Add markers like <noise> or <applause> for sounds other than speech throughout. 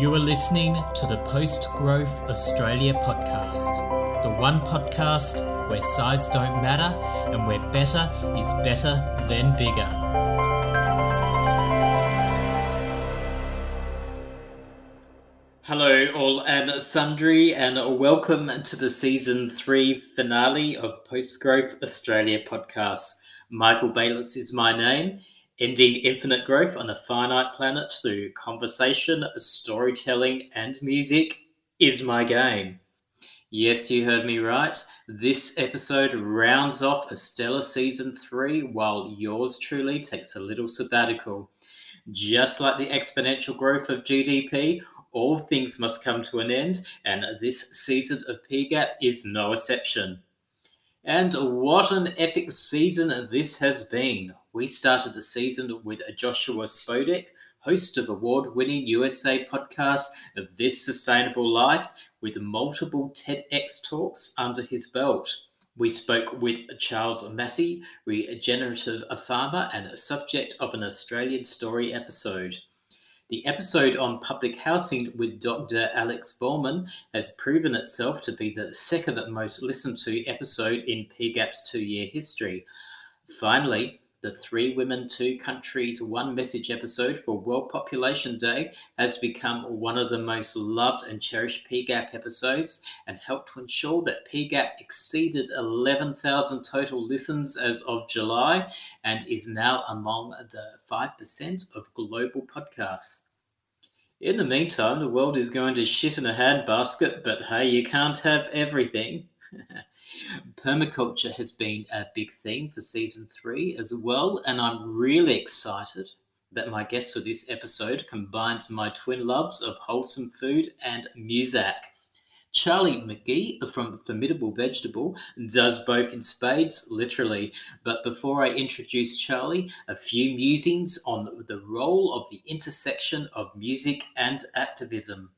You are listening to the Post Growth Australia podcast, the one podcast where size don't matter and where better is better than bigger. Hello, all and sundry, and welcome to the season three finale of Post Growth Australia podcast. Michael Bayliss is my name, ending infinite growth on a finite planet through conversation, storytelling, and music is my game. Yes, you heard me right. This episode rounds off a stellar season three while yours truly takes a little sabbatical. Just like the exponential growth of GDP, all things must come to an end, and this season of PGAP is no exception. And what an epic season this has been. We started the season with Joshua Spodek, host of award winning USA podcast of This Sustainable Life, with multiple TEDx talks under his belt. We spoke with Charles Massey, regenerative farmer and a subject of an Australian Story episode. The episode on public housing with Dr. Alex Bowman has proven itself to be the second most listened to episode in PGAP's two year history. Finally, the Three Women, Two Countries, One Message episode for World Population Day has become one of the most loved and cherished PGAP episodes and helped to ensure that PGAP exceeded 11,000 total listens as of July and is now among the 5% of global podcasts. In the meantime, the world is going to shit in a handbasket, but hey, you can't have everything. <laughs> Permaculture has been a big theme for season three as well, and I'm really excited that my guest for this episode combines my twin loves of wholesome food and music. Charlie McGee from Formidable Vegetable does both in spades, literally. But before I introduce Charlie, a few musings on the role of the intersection of music and activism.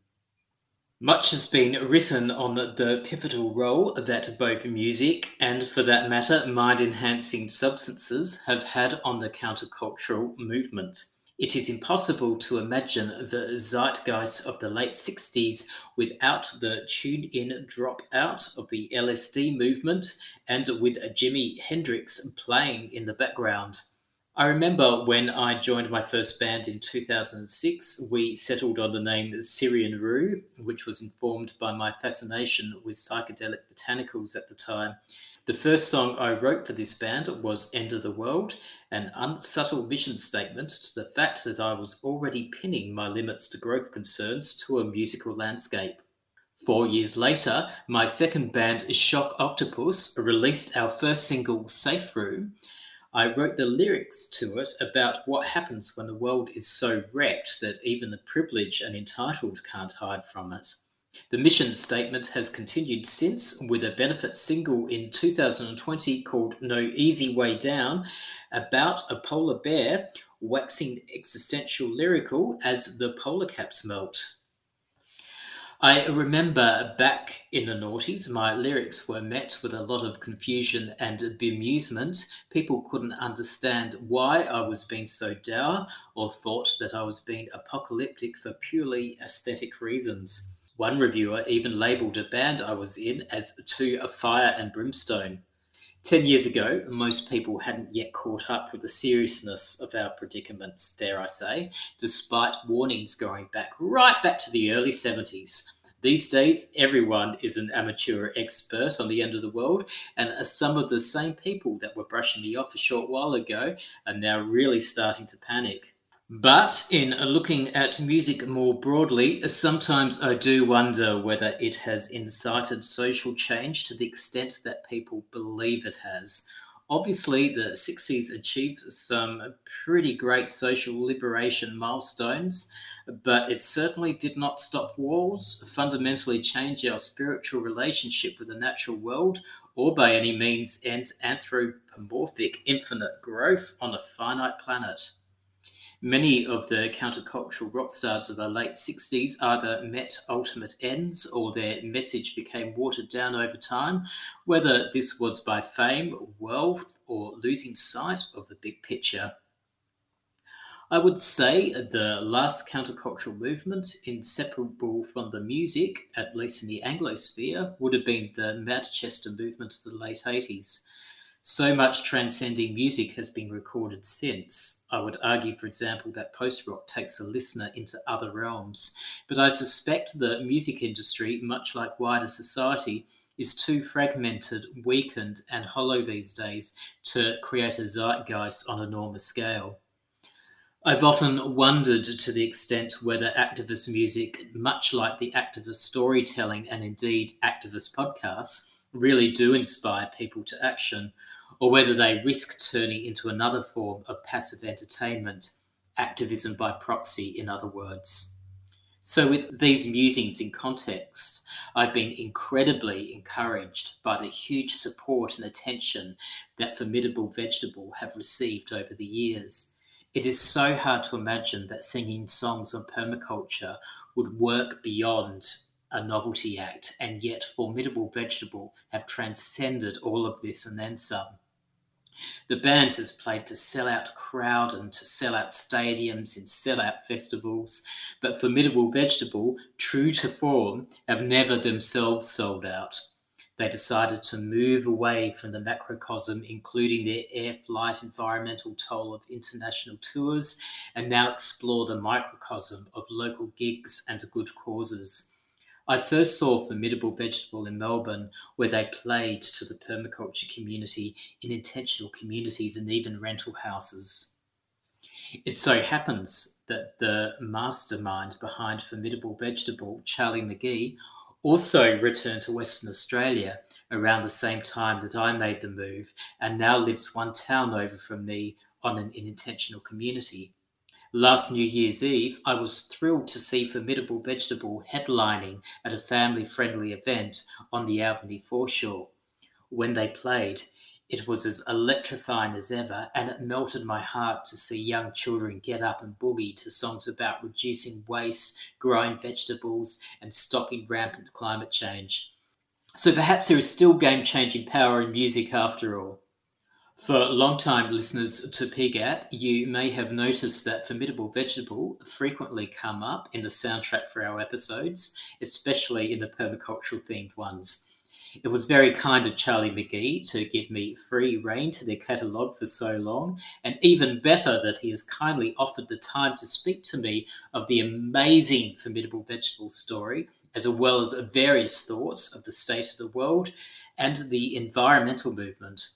Much has been written on the pivotal role that both music and, for that matter, mind enhancing substances have had on the countercultural movement. It is impossible to imagine the zeitgeist of the late 60s without the tune in drop out of the LSD movement and with Jimi Hendrix playing in the background. I remember when I joined my first band in 2006, we settled on the name Syrian Rue, which was informed by my fascination with psychedelic botanicals at the time. The first song I wrote for this band was End of the World, an unsubtle mission statement to the fact that I was already pinning my limits to growth concerns to a musical landscape. Four years later, my second band, Shock Octopus, released our first single, Safe Room. I wrote the lyrics to it about what happens when the world is so wrecked that even the privileged and entitled can't hide from it. The mission statement has continued since with a benefit single in 2020 called No Easy Way Down about a polar bear waxing existential lyrical as the polar caps melt. I remember back in the noughties, my lyrics were met with a lot of confusion and bemusement. People couldn't understand why I was being so dour or thought that I was being apocalyptic for purely aesthetic reasons. One reviewer even labelled a band I was in as To Fire and Brimstone. Ten years ago, most people hadn't yet caught up with the seriousness of our predicaments, dare I say, despite warnings going back right back to the early 70s. These days, everyone is an amateur expert on the end of the world, and some of the same people that were brushing me off a short while ago are now really starting to panic. But in looking at music more broadly, sometimes I do wonder whether it has incited social change to the extent that people believe it has. Obviously, the 60s achieved some pretty great social liberation milestones, but it certainly did not stop wars, fundamentally change our spiritual relationship with the natural world, or by any means end anthropomorphic infinite growth on a finite planet. Many of the countercultural rock stars of the late 60s either met ultimate ends or their message became watered down over time, whether this was by fame, wealth, or losing sight of the big picture. I would say the last countercultural movement, inseparable from the music, at least in the Anglosphere, would have been the Manchester movement of the late 80s. So much transcending music has been recorded since. I would argue, for example, that post rock takes a listener into other realms. But I suspect the music industry, much like wider society, is too fragmented, weakened, and hollow these days to create a zeitgeist on an enormous scale. I've often wondered to the extent whether activist music, much like the activist storytelling and indeed activist podcasts, really do inspire people to action, or whether they risk turning into another form of passive entertainment, activism by proxy, in other words. So, with these musings in context, I've been incredibly encouraged by the huge support and attention that Formidable Vegetable have received over the years it is so hard to imagine that singing songs on permaculture would work beyond a novelty act, and yet Formidable Vegetable have transcended all of this and then some. The band has played to sell out crowd and to sell out stadiums and sell out festivals, but Formidable Vegetable, true to form, have never themselves sold out they decided to move away from the macrocosm, including their air flight environmental toll of international tours, and now explore the microcosm of local gigs and good causes. I first saw Formidable Vegetable in Melbourne, where they played to the permaculture community in intentional communities and even rental houses. It so happens that the mastermind behind Formidable Vegetable, Charlie McGee, also returned to Western Australia around the same time that I made the move and now lives one town over from me on an intentional community. Last New Year's Eve, I was thrilled to see Formidable Vegetable headlining at a family friendly event on the Albany foreshore. When they played, it was as electrifying as ever, and it melted my heart to see young children get up and boogie to songs about reducing waste, growing vegetables, and stopping rampant climate change. So perhaps there is still game changing power in music after all. For long-time listeners to PGAP, you may have noticed that Formidable Vegetable frequently come up in the soundtrack for our episodes, especially in the permacultural themed ones. It was very kind of Charlie McGee to give me free rein to their catalogue for so long, and even better that he has kindly offered the time to speak to me of the amazing Formidable Vegetable story, as well as various thoughts of the state of the world and the environmental movement.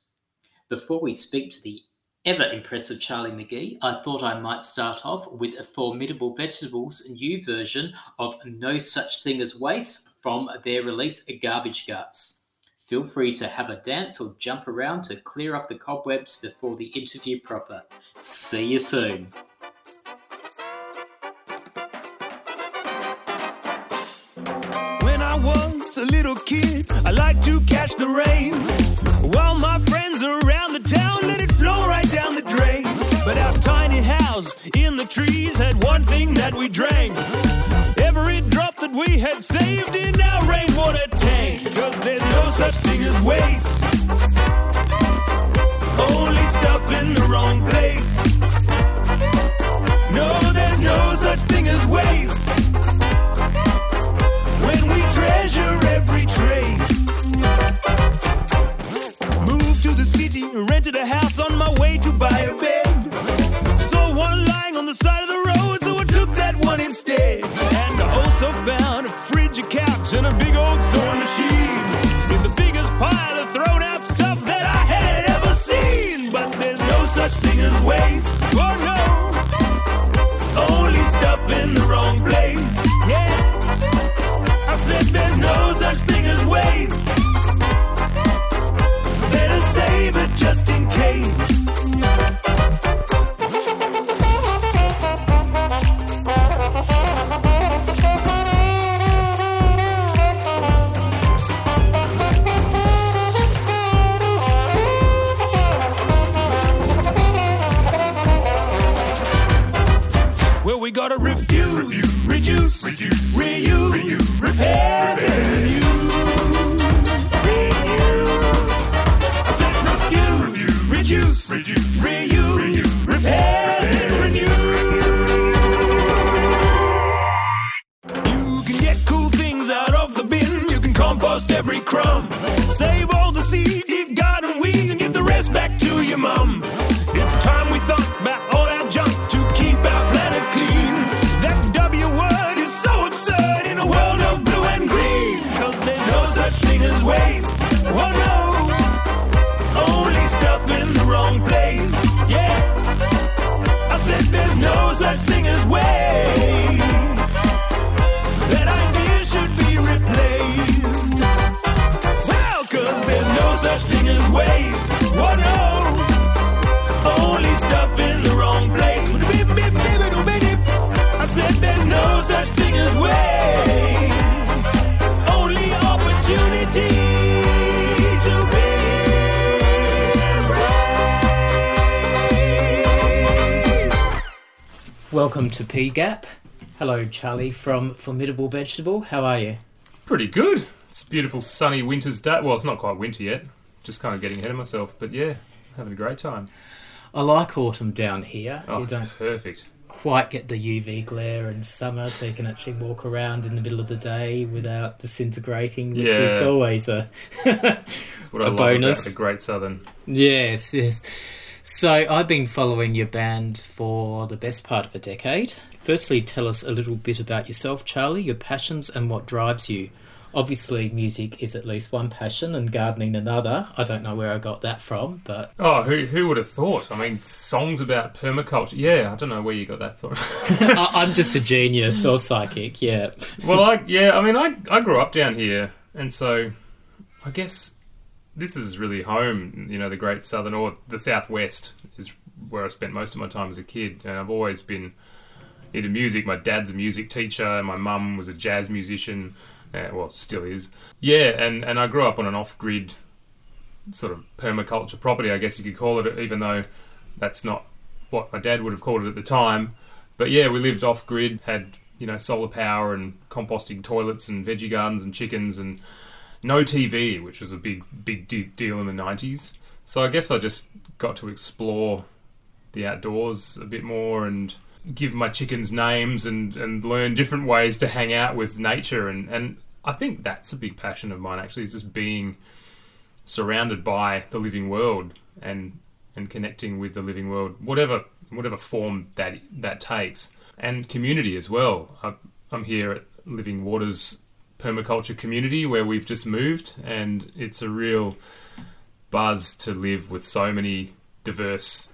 Before we speak to the ever impressive Charlie McGee, I thought I might start off with a Formidable Vegetables new version of No Such Thing as Waste from their release Garbage Guts. Feel free to have a dance or jump around to clear up the cobwebs before the interview proper. See you soon. When I was a little kid, I liked to catch the rain. While my friends around the town let it flow right down the drain. But our tiny house in the trees had one thing that we drank we had saved in our rainwater tank. Cause there's no such thing as waste. Only stuff in the wrong place. No, there's no such thing as waste. When we treasure every trace. Moved to the city, rented a house on my way to buy a bed. Saw one lying on the side of the road, so I took that one instead And I also found thing waste. Oh no. Only stuff in the wrong place. Yeah. I said there's no such thing as waste. Thing as waste. What no? Only oh. stuff in the wrong place. I said there's no such thing as waste. Only opportunity to be embraced. Welcome to P Gap. Hello, Charlie from Formidable Vegetable. How are you? Pretty good. It's a beautiful sunny winter's day. Well, it's not quite winter yet. Just kind of getting ahead of myself. But yeah, having a great time. I like autumn down here. Oh, you don't perfect. quite get the UV glare in summer, so you can actually walk around in the middle of the day without disintegrating, which is always a <laughs> What I A love bonus. about the Great Southern. yes, yes. So I've been following your band for the best part of a decade. Firstly, tell us a little bit about yourself, Charlie, your passions, and what drives you. Obviously, music is at least one passion, and gardening another. I don't know where I got that from, but Oh, who who would have thought? I mean, songs about permaculture. Yeah, I don't know where you got that thought. <laughs> <laughs> I, I'm just a genius or psychic. Yeah. well, I yeah, I mean, I I grew up down here, and so I guess this is really home. You know, the Great Southern or the Southwest is where I spent most of my time as a kid, and I've always been into music. My dad's a music teacher, and my mum was a jazz musician. Uh, well, still is. Yeah, and and I grew up on an off-grid sort of permaculture property, I guess you could call it, even though that's not what my dad would have called it at the time. But yeah, we lived off grid, had you know solar power and composting toilets and veggie gardens and chickens and no TV, which was a big big deal in the nineties. So I guess I just got to explore the outdoors a bit more and give my chickens names and, and learn different ways to hang out with nature and, and I think that's a big passion of mine actually is just being surrounded by the living world and and connecting with the living world, whatever whatever form that that takes, and community as well. I, I'm here at Living Waters permaculture community where we've just moved, and it's a real buzz to live with so many diverse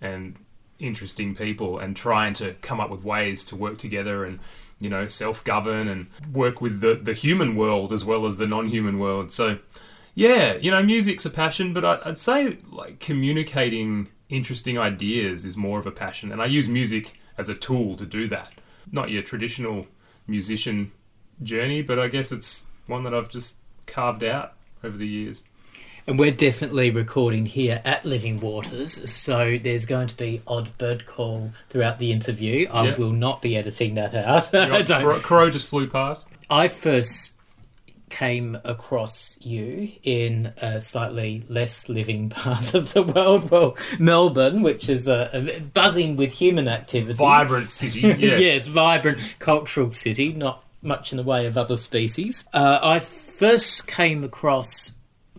and interesting people, and trying to come up with ways to work together and you know self govern and work with the the human world as well as the non human world. So yeah, you know, music's a passion, but I, I'd say like communicating interesting ideas is more of a passion, and I use music as a tool to do that. Not your traditional musician journey, but I guess it's one that I've just carved out over the years. And we're definitely recording here at Living Waters, so there's going to be odd bird call throughout the interview. I Yeah. will not be editing that out. You <laughs> I, Crow, Crow just flew past. I first came across you in a slightly less living <laughs> part of the world, well, Melbourne, which is a, a buzzing with human activity. Vibrant city, <laughs> yeah. yes, vibrant cultural city, not much in the way of other species. Uh, I first came across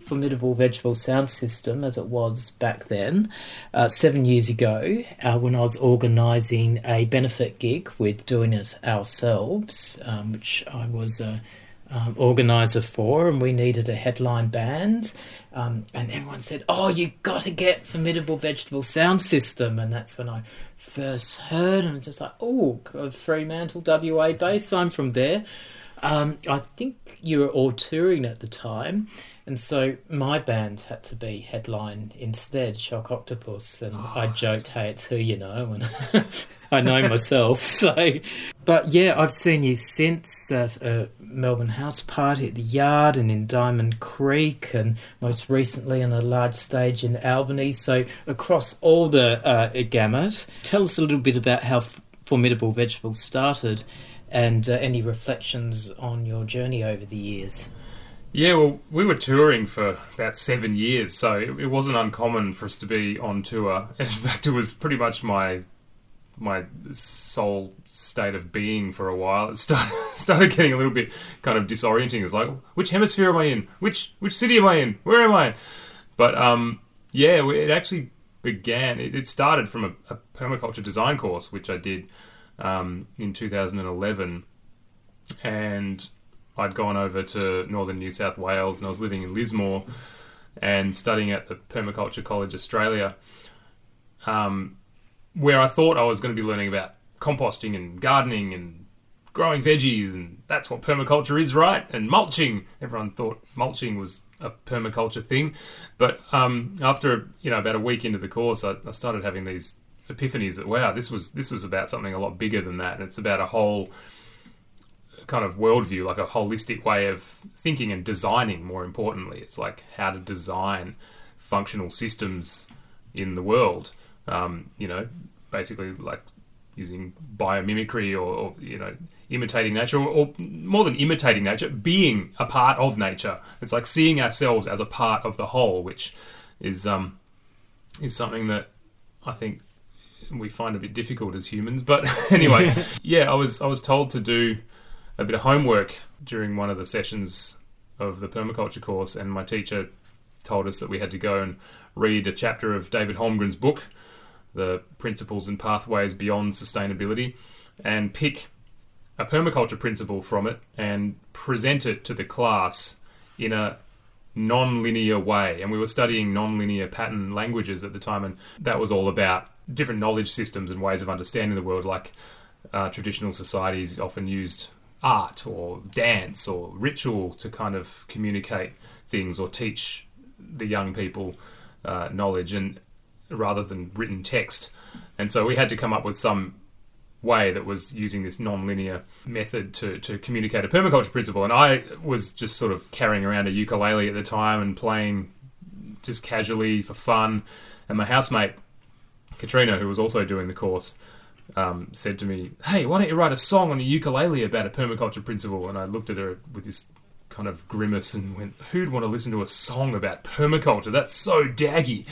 Formidable Vegetable Sound System as it was back then, uh, seven years ago, uh, when I was organising a benefit gig with Doing It Ourselves, um, which I was a um, organiser for, and we needed a headline band. Um, and everyone said, "Oh, you got to get Formidable Vegetable Sound System," and that's when I first heard, and just like, "Oh, Fremantle, WA base. I'm from there." Um, I think you were all touring at the time, and so my band had to be headline instead, Shock Octopus, and I joked, "Hey, it's who you know," and <laughs> I know myself. <laughs> So, but yeah, I've seen you since at a Melbourne House Party at the Yard and in Diamond Creek, and most recently on a large stage in Albany. So across all the uh, gamut, tell us a little bit about how F- Formidable Vegetables started, and uh, any reflections on your journey over the years. Yeah, well, we were touring for about seven years, so it, wasn't uncommon for us to be on tour. <laughs> In fact, it was pretty much my my sole state of being for a while. It started <laughs> started getting a little bit kind of disorienting. It's like, which hemisphere am I in? Which which city am I in? Where am I? But um, yeah, it actually began. It, it started from a, a permaculture design course, which I did um, in 2011, and I'd gone over to northern New South Wales and I was living in Lismore and studying at the Permaculture College Australia, um, where I thought I was going to be learning about composting and gardening and growing veggies, and that's what permaculture is, right? And mulching. Everyone thought mulching was a permaculture thing, but um, after you know about a week into the course, I, I started having these epiphanies that wow, this was this was about something a lot bigger than that, and it's about a whole kind of worldview, like a holistic way of thinking and designing. More importantly, it's like how to design functional systems in the world. Um, you know, basically like using biomimicry or, or you know imitating nature, or, or, more than imitating nature, being a part of nature. It's like seeing ourselves as a part of the whole, which is um, is something that I think we find a bit difficult as humans. But <laughs> anyway, <laughs> yeah, I was I was told to do a bit of homework during one of the sessions of the permaculture course, and my teacher told us that we had to go and read a chapter of David Holmgren's book, The Principles and Pathways Beyond Sustainability, and pick a permaculture principle from it and present it to the class in a non-linear way. And we were studying non-linear pattern languages at the time and that was all about different knowledge systems and ways of understanding the world like uh, traditional societies often used art or dance or ritual to kind of communicate things or teach the young people uh, knowledge and rather than written text and so we had to come up with some way that was using this non-linear method to, to communicate a permaculture principle. And I was just sort of carrying around a ukulele at the time and playing just casually for fun. And my housemate, Katrina, who was also doing the course, um, said to me, Hey, why don't you write a song on a ukulele about a permaculture principle? And I looked at her with this kind of grimace and went, Who'd want to listen to a song about permaculture? That's so daggy.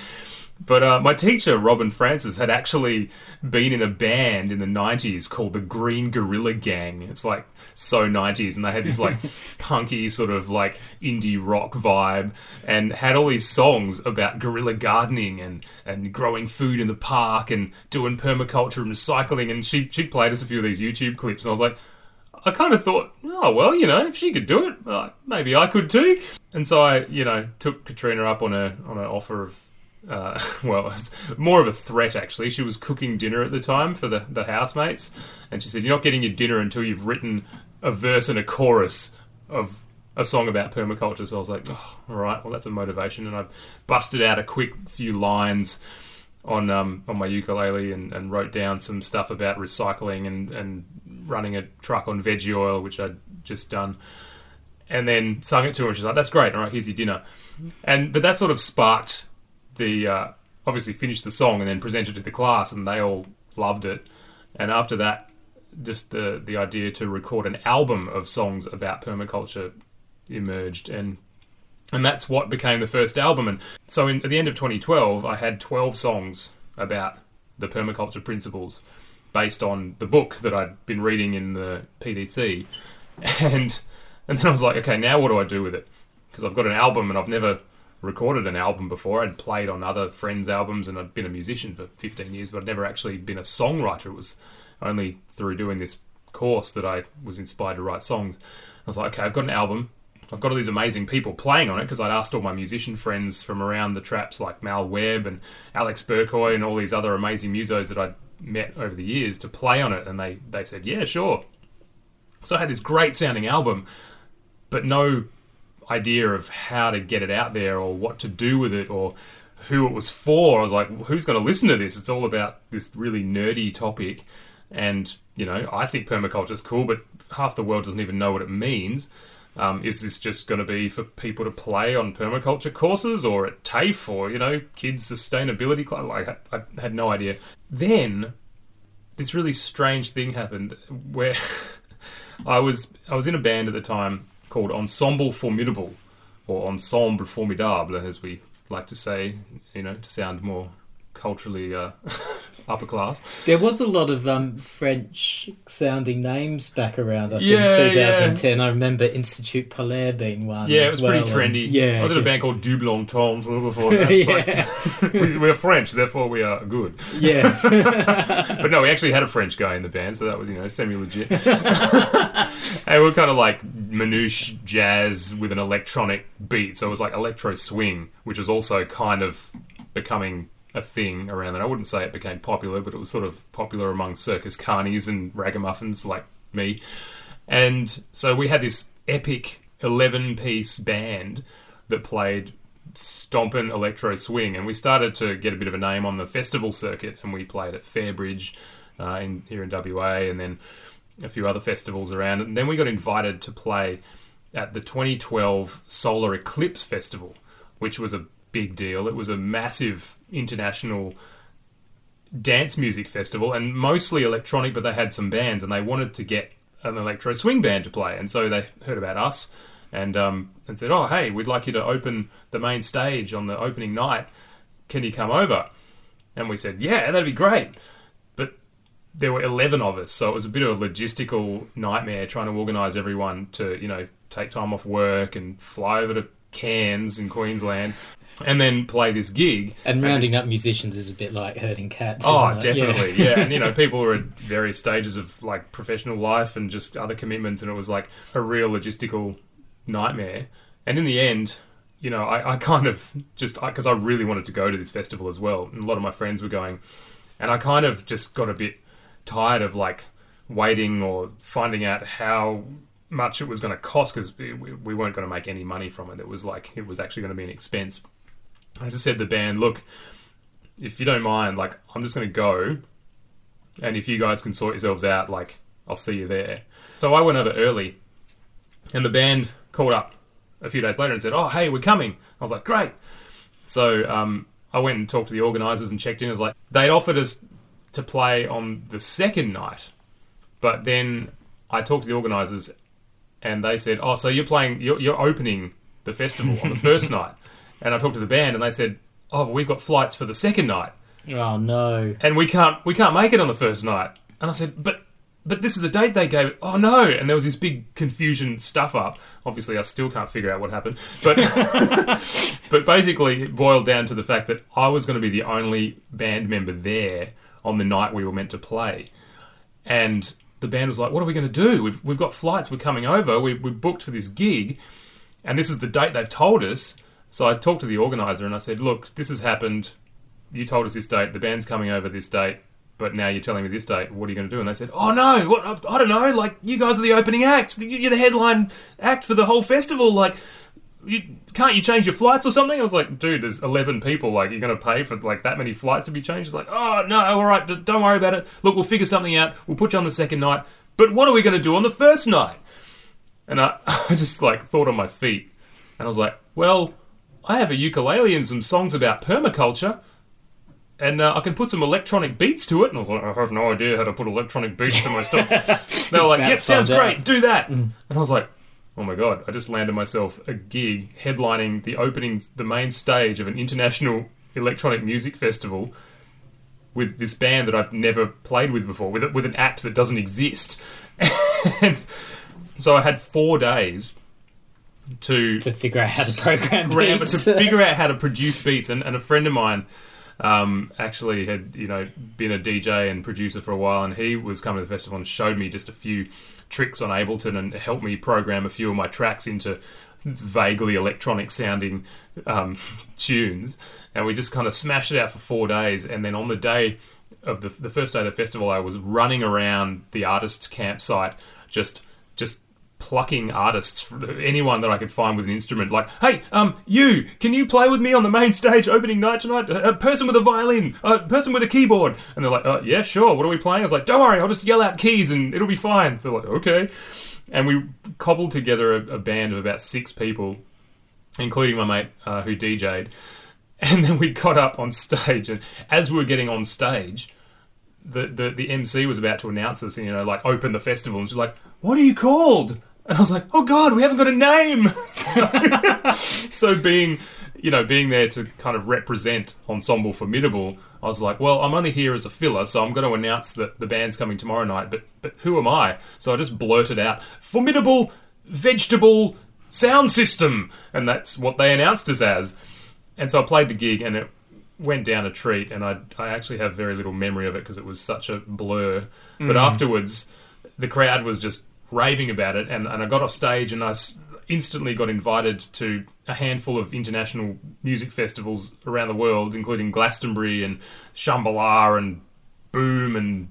But uh, my teacher, Robin Francis, had actually been in a band in the 90s called the Green Gorilla Gang. It's like so 90s, and they had this like <laughs> punky sort of like indie rock vibe and had all these songs about guerrilla gardening and, and growing food in the park and doing permaculture and recycling. And she, she played us a few of these YouTube clips, and I was like, I kind of thought, oh well, you know, if she could do it, uh, maybe I could too. And so I, you know, took Katrina up on a on an offer of uh, <laughs> well, more of a threat actually. She was cooking dinner at the time for the, the housemates, and she said, You're not getting your dinner until you've written a verse and a chorus of a song about permaculture. So I was like, oh, All right, well, that's a motivation. And I busted out a quick few lines on um, on my ukulele and, and, wrote down some stuff about recycling and, and running a truck on veggie oil, which I'd just done. And then sung it to her, and she's like, "That's great. All right, here's your dinner." And but that sort of sparked the uh, obviously finished the song and then presented it to the class, and they all loved it. And after that, just the the idea to record an album of songs about permaculture emerged, and and that's what became the first album. And so, in, at the end of 2012, I had 12 songs about the permaculture principles based on the book that I'd been reading in the PDC, <laughs> and and then I was like, okay, now what do I do with it? Because I've got an album and I've never recorded an album before. I'd played on other friends' albums and I'd been a musician for 15 years, but I'd never actually been a songwriter. It was only through doing this course that I was inspired to write songs. I was like, okay, I've got an album. I've got all these amazing people playing on it because I'd asked all my musician friends from around the traps like Mal Webb and Alex Burkoy and all these other amazing musos that I'd met over the years to play on it, and they, they said, yeah, sure. So I had this great sounding album, but no idea of how to get it out there or what to do with it or who it was for. I was like, who's going to listen to this? It's all about this really nerdy topic. And, you know, I think permaculture is cool, but half the world doesn't even know what it means. Um, is this just going to be for people to play on permaculture courses or at TAFE or, you know, kids' sustainability class? Like, I, I had no idea. Then this really strange thing happened where <laughs> I was I was in a band at the time called Ensemble Formidable, or Ensemble Formidable, as we like to say, you know, to sound more culturally uh, <laughs> upper class. There was a lot of um, French sounding names back around, I yeah, think, 2010. Yeah. I remember Institut Polaire being one. Yeah, it was well, pretty trendy. And, yeah, I was in a band called Double Entendre before <laughs> that. yeah. <laughs> Like, we're French, therefore we are good. Yeah. <laughs> but no, we actually had a French guy in the band, so that was, you know, semi legit. and we are kind of like manouche jazz with an electronic beat. So it was like electro swing, which was also kind of becoming a thing around that. I wouldn't say it became popular, but it was sort of popular among circus carnies and ragamuffins like me. And so we had this epic 11 piece band that played stompin' electro swing, and we started to get a bit of a name on the festival circuit, and we played at Fairbridge uh, in, here in WA, and then a few other festivals around. And then we got invited to play at the 2012 Solar Eclipse Festival, which was a big deal. It was a massive international dance music festival and mostly electronic, but they had some bands and they wanted to get an electro swing band to play. And so they heard about us and um, and said, "Oh, hey, we'd like you to open the main stage on the opening night. Can you come over?" And we said, "Yeah, that'd be great." But there were eleven of us, so it was a bit of a logistical nightmare trying to organise everyone to you know take time off work and fly over to Cairns in Queensland. And then play this gig. And rounding up musicians is a bit like herding cats. Oh, definitely, yeah. <laughs> And you know, people were at various stages of like professional life and just other commitments, and it was like a real logistical nightmare. And in the end, you know, I, I <laughs> kind of just because I, really wanted to go to this festival as well, and a lot of my friends were going, and I kind of just got a bit tired of like waiting or finding out how much it was going to cost because we, we weren't going to make any money from it. It was like it was actually going to be an expense. I just said to the band, look, if you don't mind, like I'm just going to go, and if you guys can sort yourselves out, like I'll see you there. So I went over early, and the band called up a few days later and said, "Oh, hey, we're coming." I was like, "Great." So um, I went and talked to the organisers and checked in. I was like, they'd offered us to play on the second night, but then I talked to the organisers, and they said, "Oh, so you're playing, you're, you're opening the festival on the <laughs> first night." And I talked to the band, and they said, "Oh, but we've got flights for the second night, Oh no. and we can't we can't make it on the first night." And I said, "But." But this is the date they gave. Oh no! And there was this big confusion stuff up. Obviously, I still can't figure out what happened. But <laughs> but basically, it boiled down to the fact that I was going to be the only band member there on the night we were meant to play, and the band was like, "What are we going to do? We've we've got flights. We're coming over. We we booked for this gig, and this is the date they've told us." So I talked to the organizer and I said, "Look, this has happened. You told us this date. The band's coming over this date." But now you're telling me this date. What are you going to do? And they said, "Oh no, what, I, don't know. Like you guys are the opening act. You're the headline act for the whole festival. Like, you, can't you change your flights or something?" I was like, "Dude, there's 11 people. Like, you're going to pay for like that many flights to be changed?" It's like, "Oh no, all right, d- don't worry about it. Look, we'll figure something out. We'll put you on the second night. But what are we going to do on the first night?" And I, <laughs> I just like thought on my feet, and I was like, "Well, I have a ukulele and some songs about permaculture." and uh, I can put some electronic beats to it. And I was like, I have no idea how to put electronic beats to my stuff. <laughs> they were like, yep, sounds find out." great, do that. And I was like, oh my god, I just landed myself a gig headlining the opening, the main stage of an international electronic music festival with this band that I've never played with before, with, with an act that doesn't exist. <laughs> and so I had four days to To figure out how to program <laughs> beats. to figure out how to produce beats. And, and a friend of mine um, actually had you know been a DJ and producer for a while, and he was coming to the festival and showed me just a few tricks on Ableton and helped me program a few of my tracks into vaguely electronic sounding um, <laughs> tunes. And we just kind of smashed it out for four days, and then on the day of the the first day of the festival, I was running around the artists' campsite, just just plucking artists, anyone that I could find with an instrument. Like, hey, um, you, can you play with me on the main stage opening night tonight? A person with a violin, a person with a keyboard, and they're like, uh, yeah, sure. What are we playing? I was like, don't worry, I'll just yell out keys and it'll be fine. So like, okay, and we cobbled together a, a band of about six people, including my mate uh, who DJ'd. And then we got up on stage, and as we were getting on stage, the, the, the MC was about to announce us, and, you know, like open the festival, and she's like, "What are you called?" And I was like, "Oh God, we haven't got a name." <laughs> so, <laughs> so being, you know, being there to kind of represent Ensemble Formidable, I was like, "Well, I'm only here as a filler, so I'm going to announce that the band's coming tomorrow night." But but who am I? So I just blurted out, "Formidable Vegetable Sound System," and that's what they announced us as. And so I played the gig, and it went down a treat, and I I actually have very little memory of it because it was such a blur. But mm. afterwards, the crowd was just raving about it, and, and I got off stage and I instantly got invited to a handful of international music festivals around the world, including Glastonbury and Shambhala and Boom and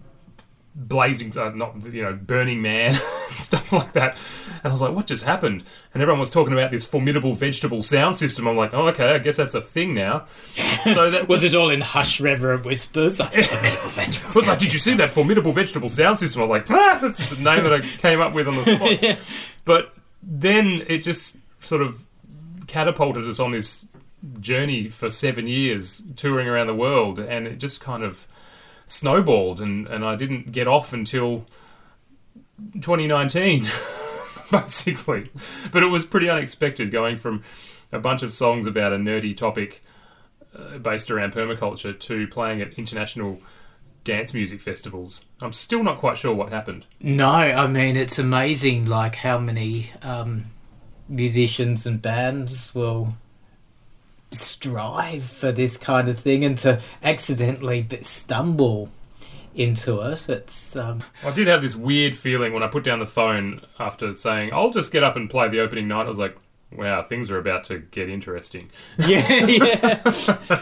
Blazing, uh, not you know, Burning Man, <laughs> stuff like that. And I was like, what just happened? And everyone was talking about this formidable vegetable sound system. I'm like, oh, okay, I guess that's a thing now. <laughs> So that Was just- it all in hush, reverent whispers? <laughs> Like, was like, did you see that formidable vegetable sound system? I'm like, ah, that's the name that I came up with on the spot. But then it just sort of catapulted us on this journey for seven years, touring around the world, and it just kind of snowballed, and, and I didn't get off until 2019, <laughs> basically. But it was pretty unexpected going from a bunch of songs about a nerdy topic uh, based around permaculture to playing at international dance music festivals. I'm still not quite sure what happened. No, I mean it's amazing, like how many um, musicians and bands will strive for this kind of thing, and to accidentally stumble into it. It's um, I did have this weird feeling when I put down the phone after saying, I'll just get up and play the opening night. I was like, wow, things are about to get interesting. <laughs> yeah, yeah.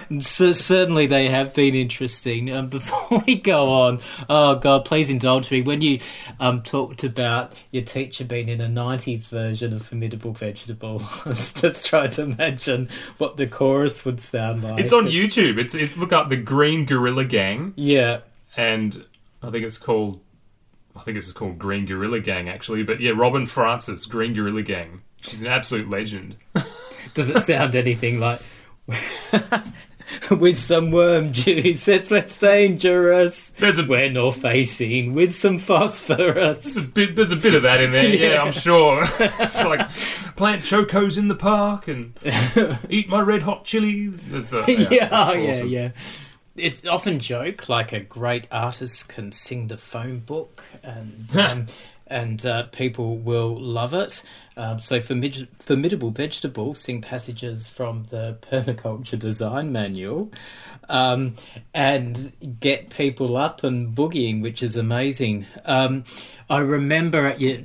<laughs> so certainly they have been interesting. Um, before <laughs> we go on, oh god, please indulge me. When you um, talked about your teacher being in a '90s version of Formidable Vegetable, I was just trying to imagine what the chorus would sound like. It's on YouTube. It's, it's look up the Green Gorilla Gang, Yeah, and I think it's called. I think this is called Green Gorilla Gang, actually. But yeah, Robin Francis, Green Gorilla Gang. She's an absolute legend. <laughs> does it sound anything like? <laughs> with some worm juice, that's less dangerous. There's a We're not facing with some phosphorus. There's a bit, there's a bit of that in there, yeah, Yeah. I'm sure. <laughs> it's like plant chocos in the park and eat my red hot chilies. Uh, yeah, yeah, awesome. yeah. It's often joke like a great artist can sing the phone book, and um, and uh, people will love it. Um, so, Formid- formidable vegetable sing passages from the permaculture design manual, um, and get people up and boogieing, which is amazing. Um, I remember at your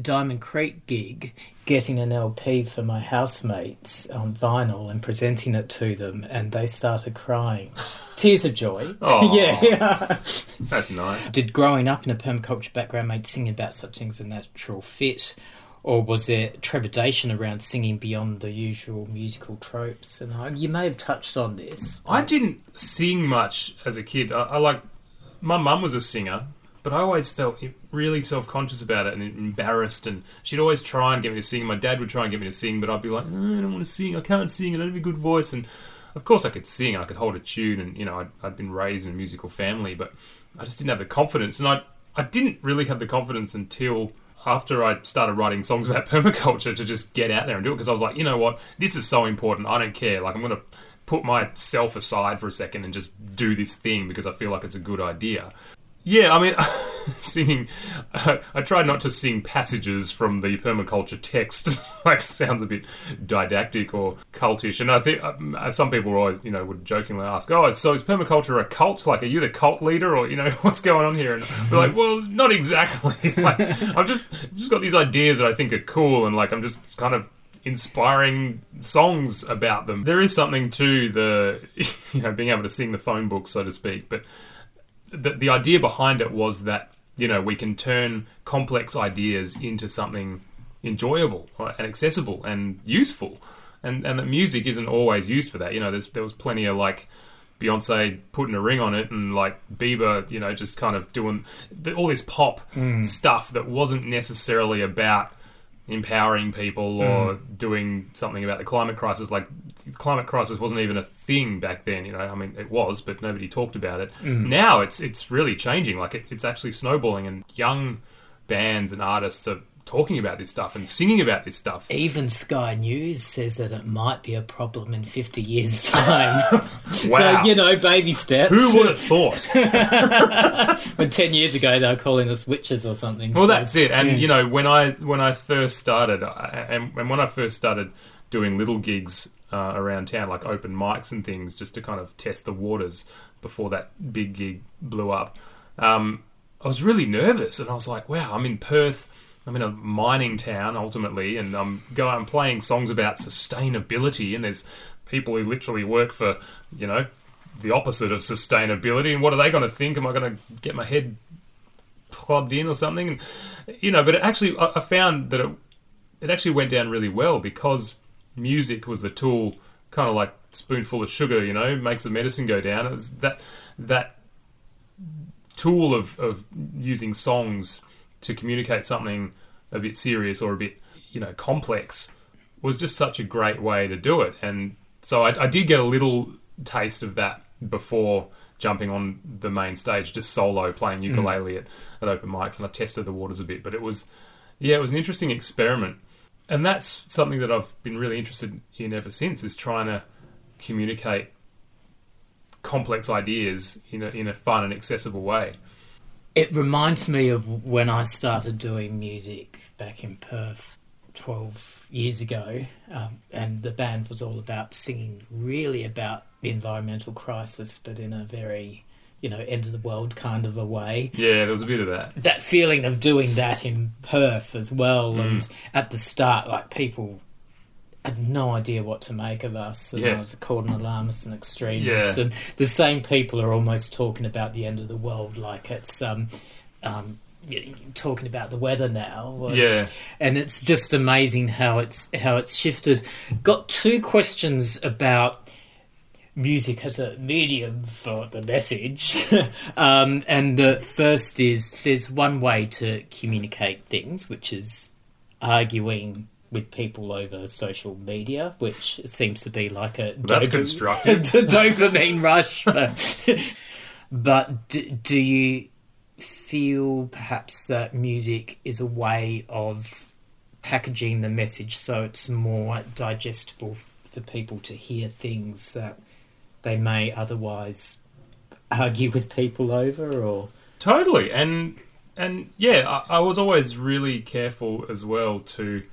Diamond Creek gig getting an LP for my housemates on vinyl and presenting it to them, and they started crying. Tears of joy. <laughs> <laughs> Aw. yeah. That's nice. Did growing up in a permaculture background make singing about such things a natural fit? Or was there trepidation around singing beyond the usual musical tropes? And I, you may have touched on this. I didn't sing much as a kid. I, I like my mum was a singer, but I always felt really self conscious about it and embarrassed. And she'd always try and get me to sing. My dad would try and get me to sing, but I'd be like, "Mm, I don't want to sing. I can't sing. I don't have a good voice. And of course, I could sing. I could hold a tune, and you know, I'd, I'd been raised in a musical family, but I just didn't have the confidence. And I I didn't really have the confidence until after I started writing songs about <laughs> permaculture to just get out there and do it because I was like, you know what, this is so important. I don't care. Like I'm going to put myself aside for a second and just do this thing because I feel like it's a good idea. Yeah, I mean, <laughs> singing. Uh, I tried not to sing passages from the permaculture text. <laughs> like, sounds a bit didactic or cultish. And I think uh, some people always, you know, would jokingly ask, "Oh, so is permaculture a cult? Like, are you the cult leader, or you know, <laughs> what's going on here?" And we're like, "Well, not exactly. like, I've just, I've just got these ideas that I think are cool, and like, I'm just kind of." inspiring songs about them. There is something to the, you know, being able to sing the phone book, so to speak. But the, the idea behind it was that you know we can turn complex ideas into something enjoyable uh, and accessible and useful, and and that music isn't always used for that. You know, there's there was plenty of like. Beyonce putting a ring on it, and like Bieber, you know, just kind of doing all this pop stuff that wasn't necessarily about empowering people or doing something about the climate crisis. Like, climate crisis wasn't even a thing back then. You know, I mean, it was, but nobody talked about it. Mm. Now it's it's really changing. Like, it, it's actually snowballing, and young bands and artists are talking about this stuff and singing about this stuff. Even Sky News says that it might be a problem in 50 years' time. <laughs> Wow. So, you know, baby steps. Who would have thought? <laughs> but 10 years ago they were calling us witches or something. Well, so- that's it. And yeah. you know, when I when I first started, I- and, and when I first started doing little gigs uh, around town, like open mics and things, just to kind of test the waters before that big gig blew up, um, I was really nervous, and I was like, "Wow, I'm in Perth." I'm in a mining town ultimately, and I'm going, I'm playing songs about sustainability, and there's people who literally work for, you know, the opposite of sustainability. And what are they going to think? Am I going to get my head clubbed in or something? And, you know, but it actually, I, I found that it, it actually went down really well because music was the tool, kind of like spoonful of sugar, you know, makes the medicine go down. It was that that tool of of using songs to communicate something a bit serious or a bit, you know, complex was just such a great way to do it. And so I, I did get a little taste of that before jumping on the main stage, just solo playing mm. ukulele at, at open mics, and I tested the waters a bit. But it was, yeah, it was an interesting experiment, and that's something that I've been really interested in ever since. Is trying to communicate complex ideas in a, in a fun and accessible way. It reminds me of when I started doing music back in Perth 12 years ago, um, and the band was all about singing really about the environmental crisis, but in a very, you know, end of the world kind of a way. Yeah, there was a bit of that. That feeling of doing that in Perth as well, Mm. and at the start, like people had no idea what to make of us, and Yeah. I was called an alarmist and extremist, Yeah. and the same people are almost talking about the end of the world like it's um, um, talking about the weather now. and- Yeah. and it's just amazing how it's how it's shifted. Got two questions about music as a medium for the message, <laughs> um, and the first is there's one way to communicate things, which is arguing with people over social media, which seems to be like a That's dopa- constructive. <laughs> a dopamine rush. <laughs> But, but do, do you feel perhaps that music is a way of packaging the message so it's more digestible for people to hear things that they may otherwise argue with people over or Totally, and and yeah, I, I was always really careful as well to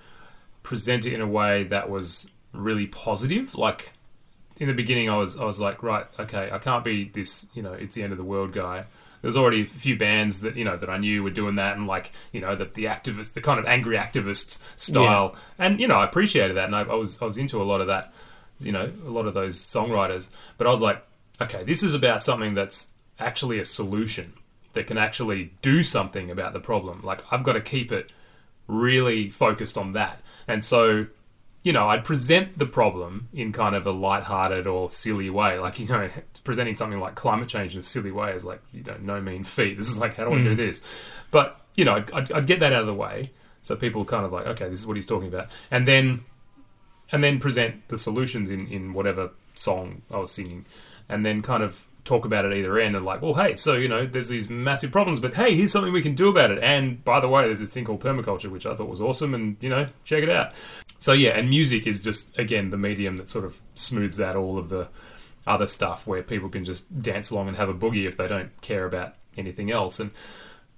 present it in a way that was really positive. Like in the beginning, I was I was like, right, okay, I can't be this, you know, it's the end of the world guy. There's already a few bands that you know that I knew were doing that, and like you know that the activist, the kind of angry activist style, and you know I appreciated that, and I, I was I was into a lot of that, you know, a lot of those songwriters. But I was like, okay, this is about something that's actually a solution that can actually do something about the problem. Like I've got to keep it really focused on that. And so, you know, I'd present the problem in kind of a light-hearted or silly way. Like, <laughs> you know, presenting something like climate change in a silly way is like, you know, no mean feat. <laughs> This is like, how do I do hmm. this? But, you know, I'd, I'd, I'd get that out of the way. So people kind of like, okay, this is what he's talking about. And then, and then present the solutions in, in whatever song I was singing. And then kind of talk about it either end and like, well, hey, so, you know, there's these massive problems, but hey, here's something we can do about it. And by the way, there's this thing called permaculture, which I thought was awesome, and, you know, check it out. So, yeah, and music is just, again, the medium that sort of smooths out all of the other stuff where people can just dance along and have a boogie if they don't care about anything else. And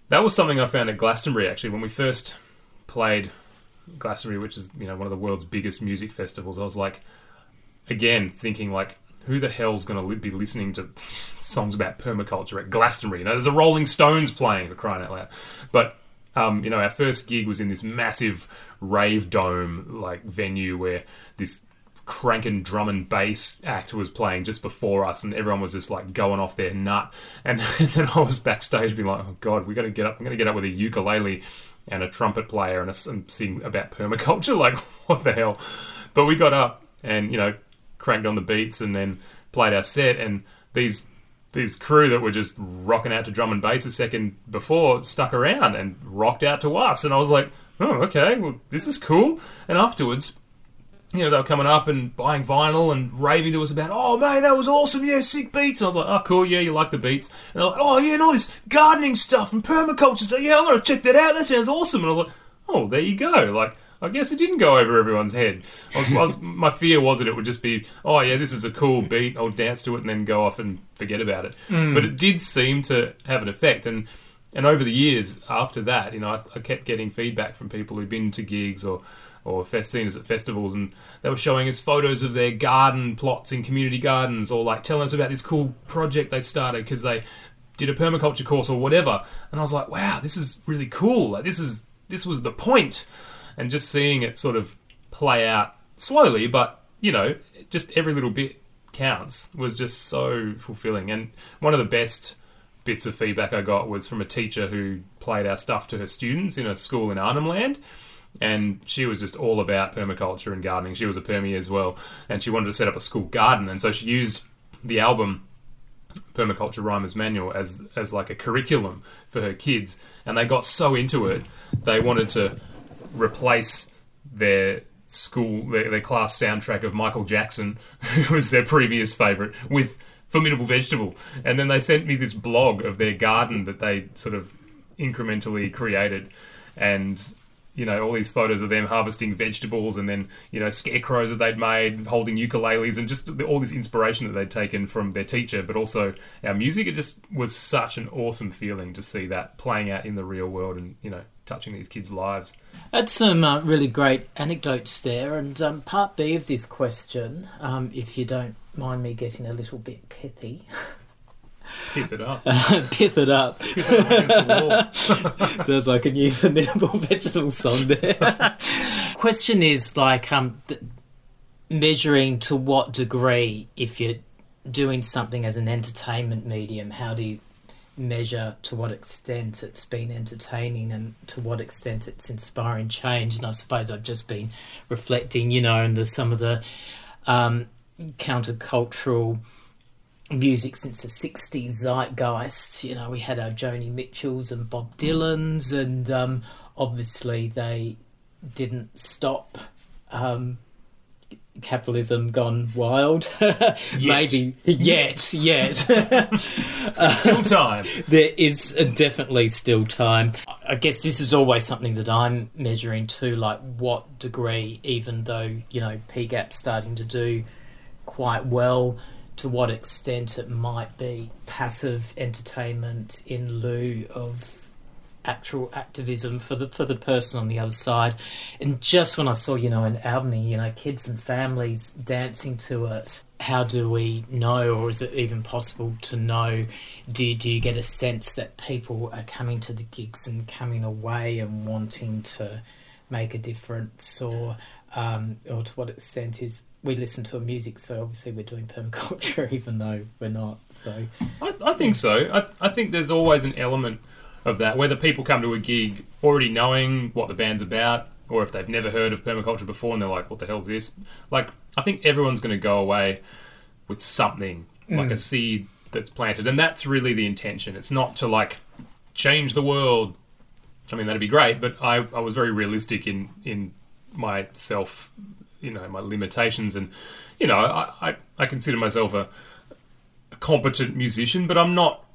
that was something I found at Glastonbury, actually, when we first played Glastonbury, which is, you know, one of the world's biggest music festivals. I was like, again, thinking like, who the hell's going to be listening to <laughs> songs about permaculture at Glastonbury? You know, there's a Rolling Stones playing for crying out loud. But um, you know, our first gig was in this massive rave dome like venue where this cranking drum and bass act was playing just before us, and everyone was just like going off their nut. And, and <laughs> then I was backstage, being like, "Oh God, we got to get up! I'm going to get up with a ukulele and a trumpet player and, a and sing about permaculture. <laughs> Like, what the hell?" But we got up and you know cranked on the beats and then played our set and these these crew that were just rocking out to drum and bass a second before stuck around and rocked out to us and I was like oh okay well this is cool and afterwards you know they were coming up and buying vinyl and raving to us about oh man that was awesome. Yeah sick beats. And I was like oh cool. Yeah you like the beats. And they're like oh yeah and all this gardening stuff and permaculture stuff. Yeah I'm gonna check that out. That sounds awesome. And I was like oh there you go. Like I guess it didn't go over everyone's head. I was, I was, <laughs> my fear was that it would just be, oh yeah, this is a cool beat. I'll dance to it and then go off and forget about it. Mm. But it did seem to have an effect, and and over the years after that, you know, I, I kept getting feedback from people who'd been to gigs or or fest seen us at festivals, and they were showing us photos of their garden plots in community gardens, or like telling us about this cool project they started because they did a permaculture course or whatever. And I was like, wow, this is really cool. Like this is this was the point, and just seeing it sort of play out slowly, but you know, just every little bit counts was just so fulfilling. And one of the best bits of feedback I got was from a teacher who played our stuff to her students in a school in Arnhem Land. And she was just all about permaculture and gardening. She was a permie as well, and she wanted to set up a school garden. And so she used the album Permaculture Rhymer's Manual as as like a curriculum for her kids, and they got so into it they wanted to replace their school their, their class soundtrack of Michael Jackson, <laughs> who was their previous favorite, with Formidable Vegetable, and then they sent me this blog of their garden that they sort of incrementally created, and you know all these photos of them harvesting vegetables and then you know scarecrows that they'd made holding ukuleles and just all this inspiration that they'd taken from their teacher but also our music it just was such an awesome feeling to see that playing out in the real world and you know touching these kids lives That's some uh, really great anecdotes there. And um, part B of this question, um, if you don't mind me getting a little bit pithy, <laughs> piss it up <laughs> pith it up. Piss it up against. <laughs> Sounds like a new <laughs> formidable vegetable song there. Question is like um, th- measuring to what degree, if you're doing something as an entertainment medium, how do you measure to what extent it's been entertaining and to what extent it's inspiring change? And I suppose I've just been reflecting, you know, on the, some of the um, countercultural music since the 60s zeitgeist. You know, we had our Joni Mitchells and Bob Dylans, and um, obviously they didn't stop um, capitalism gone wild. <laughs> Maybe yet, yet. <laughs> still time <laughs> there is uh, definitely still time. I guess this is always something that I'm measuring too, like what degree, even though, you know, PGAP's starting to do quite well, to what extent it might be passive entertainment in lieu of actual activism for the for the person on the other side. And just when I saw, you know, in Albany, you know, kids and families dancing to it, how do we know, or is it even possible to know? Do do you get a sense that people are coming to the gigs and coming away and wanting to make a difference, or um, or to what extent is we listen to a music, so obviously we're doing permaculture, <laughs> even though we're not. So I, I think so. I, I think there's always an element of that, whether people come to a gig already knowing what the band's about, or if they've never heard of permaculture before and they're like, "What the hell's this?" Like, I think everyone's going to go away with something, like mm. a seed that's planted, and that's really the intention. It's not to like change the world. I mean, that'd be great, but I, I was very realistic in in myself, you know, my limitations, and you know, I I, I consider myself a, a competent musician, but I'm not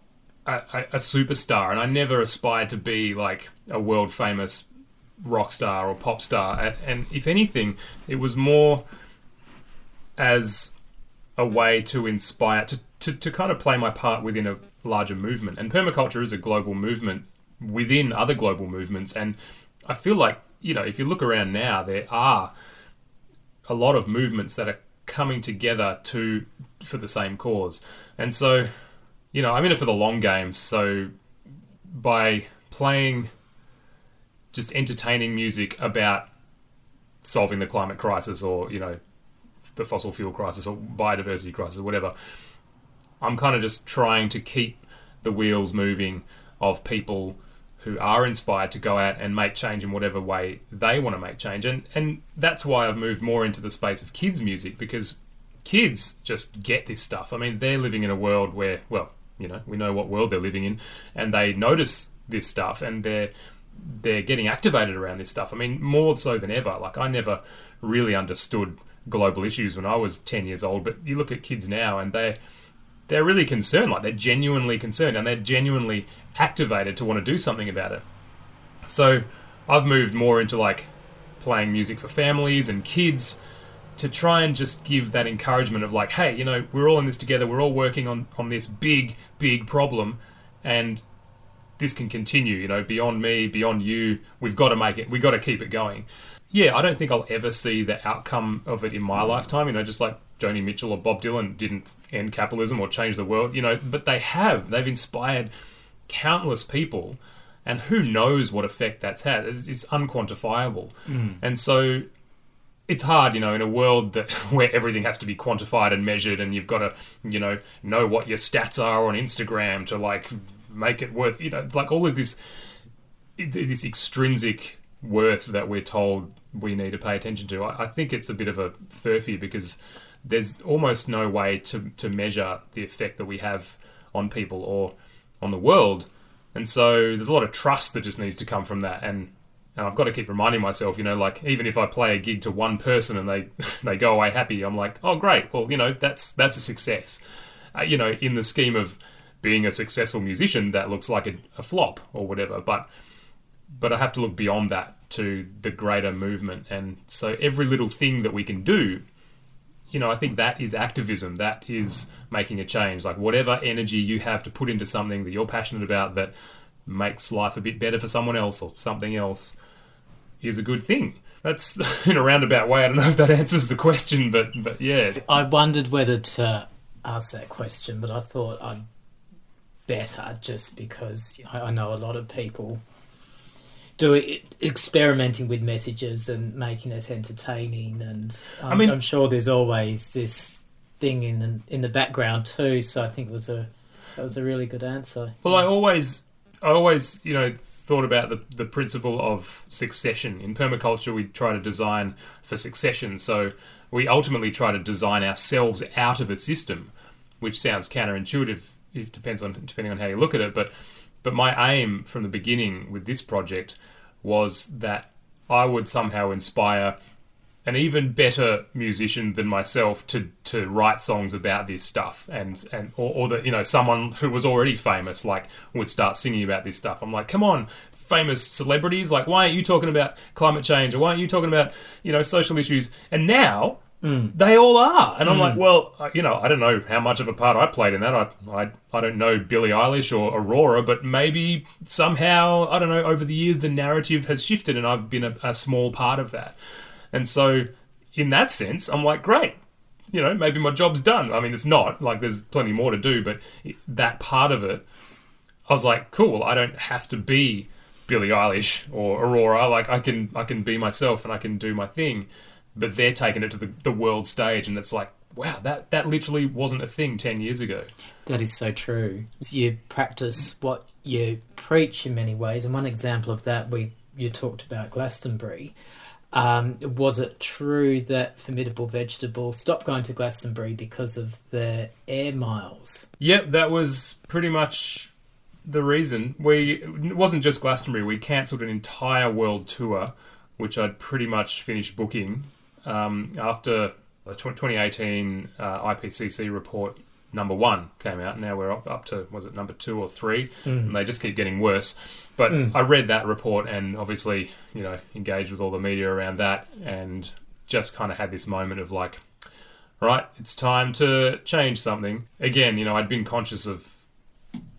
a, a, superstar, and I never aspired to be like a world famous rock star or pop star. And, and if anything, it was more as a way to inspire, to, to, to kind of play my part within a larger movement. And permaculture is a global movement within other global movements. And I feel like, you know, if you look around now, there are a lot of movements that are coming together to for the same cause. And so, you know, I'm in it for the long game. So by playing just entertaining music about solving the climate crisis or, you know, the fossil fuel crisis or biodiversity crisis or whatever, I'm kind of just trying to keep the wheels moving of people who are inspired to go out and make change in whatever way they want to make change. And and that's why I've moved more into the space of kids music because kids just get this stuff. I mean, they're living in a world where, well, you know, we know what world they're living in, and they notice this stuff, and they're they're getting activated around this stuff. I mean, more so than ever. Like I never really understood global issues when I was ten years old, but you look at kids now, and they they're really concerned. Like they're genuinely concerned, and they're genuinely activated to want to do something about it. So I've moved more into like playing music for families and kids to try and just give that encouragement of like, hey, you know, we're all in this together. We're all working on on this big, big problem, and this can continue. You know, beyond me, beyond you. We've got to make it. We've got to keep it going. Yeah, I don't think I'll ever see the outcome of it in my lifetime. You know, just like Joni Mitchell or Bob Dylan didn't end capitalism or change the world. You know, but they have. They've inspired countless people. and who knows what effect that's had? It's, it's unquantifiable, mm. and so it's hard, you know, in a world that <laughs> where everything has to be quantified and measured, and you've got to, you know, know what your stats are on Instagram to like make it worth, you know, like all of this, this extrinsic worth that we're told we need to pay attention to. I, I think it's a bit of a furphy because there's almost no way to to measure the effect that we have on people or on the world, and so there's a lot of trust that just needs to come from that. And and I've got to keep reminding myself, you know, like even if I play a gig to one person and they <laughs> they go away happy, I'm like, oh great, well you know that's that's a success. Uh, you know, in the scheme of being a successful musician, that looks like a, a flop or whatever, but but I have to look beyond that to the greater movement, and so every little thing that we can do, you know, I think that is activism. That is making a change. Like whatever energy you have to put into something that you're passionate about that makes life a bit better for someone else or something else is a good thing. That's <laughs> in a roundabout way. I don't know if that answers the question, but but yeah, I wondered whether to ask that question, but I thought I'd better just because I I know a lot of people do it, experimenting with messages and making it entertaining, and I'm, I mean- I'm sure there's always this thing in the, in the background too. So I think it was a that was a really good answer. Well, I always, I always, you know, thought about the the principle of succession in permaculture. We try to design for succession, so we ultimately try to design ourselves out of a system, which sounds counterintuitive. It depends on depending on how you look at it, but but my aim from the beginning with this project was that I would somehow inspire an even better musician than myself to to write songs about this stuff and and or, or that you know someone who was already famous like would start singing about this stuff. I'm like come on famous celebrities like why aren't you talking about climate change? Or why aren't you talking about you know social issues? And now Mm. they all are and i'm mm. like well you know i don't know how much of a part i played in that i i, I don't know billie eilish or aurora but maybe somehow i don't know over the years the narrative has shifted and i've been a, a small part of that and so, in that sense, I'm like, great. You know, maybe my job's done. I mean, it's not. Like, there's plenty more to do, but that part of it, I was like, cool. I don't have to be Billie Eilish or Aurora. Like, I can, I can be myself and I can do my thing. But they're taking it to the, the world stage, and it's like, wow, that that literally wasn't a thing ten years ago. That is so true. You practice what you preach in many ways, and one example of that we you talked about Glastonbury. Um, was it true that Formidable Vegetable stopped going to Glastonbury because of the air miles? Yep, that was pretty much the reason. We it wasn't just Glastonbury. We cancelled an entire world tour, which I'd pretty much finished booking um, after the 2018 uh, IPCC report number one came out. Now we're up, up to was it number two or three, and they just keep getting worse. But I read that report and obviously you know engaged with all the media around that, and just kind of had this moment of like, right, it's time to change something. Again, you know, I'd been conscious of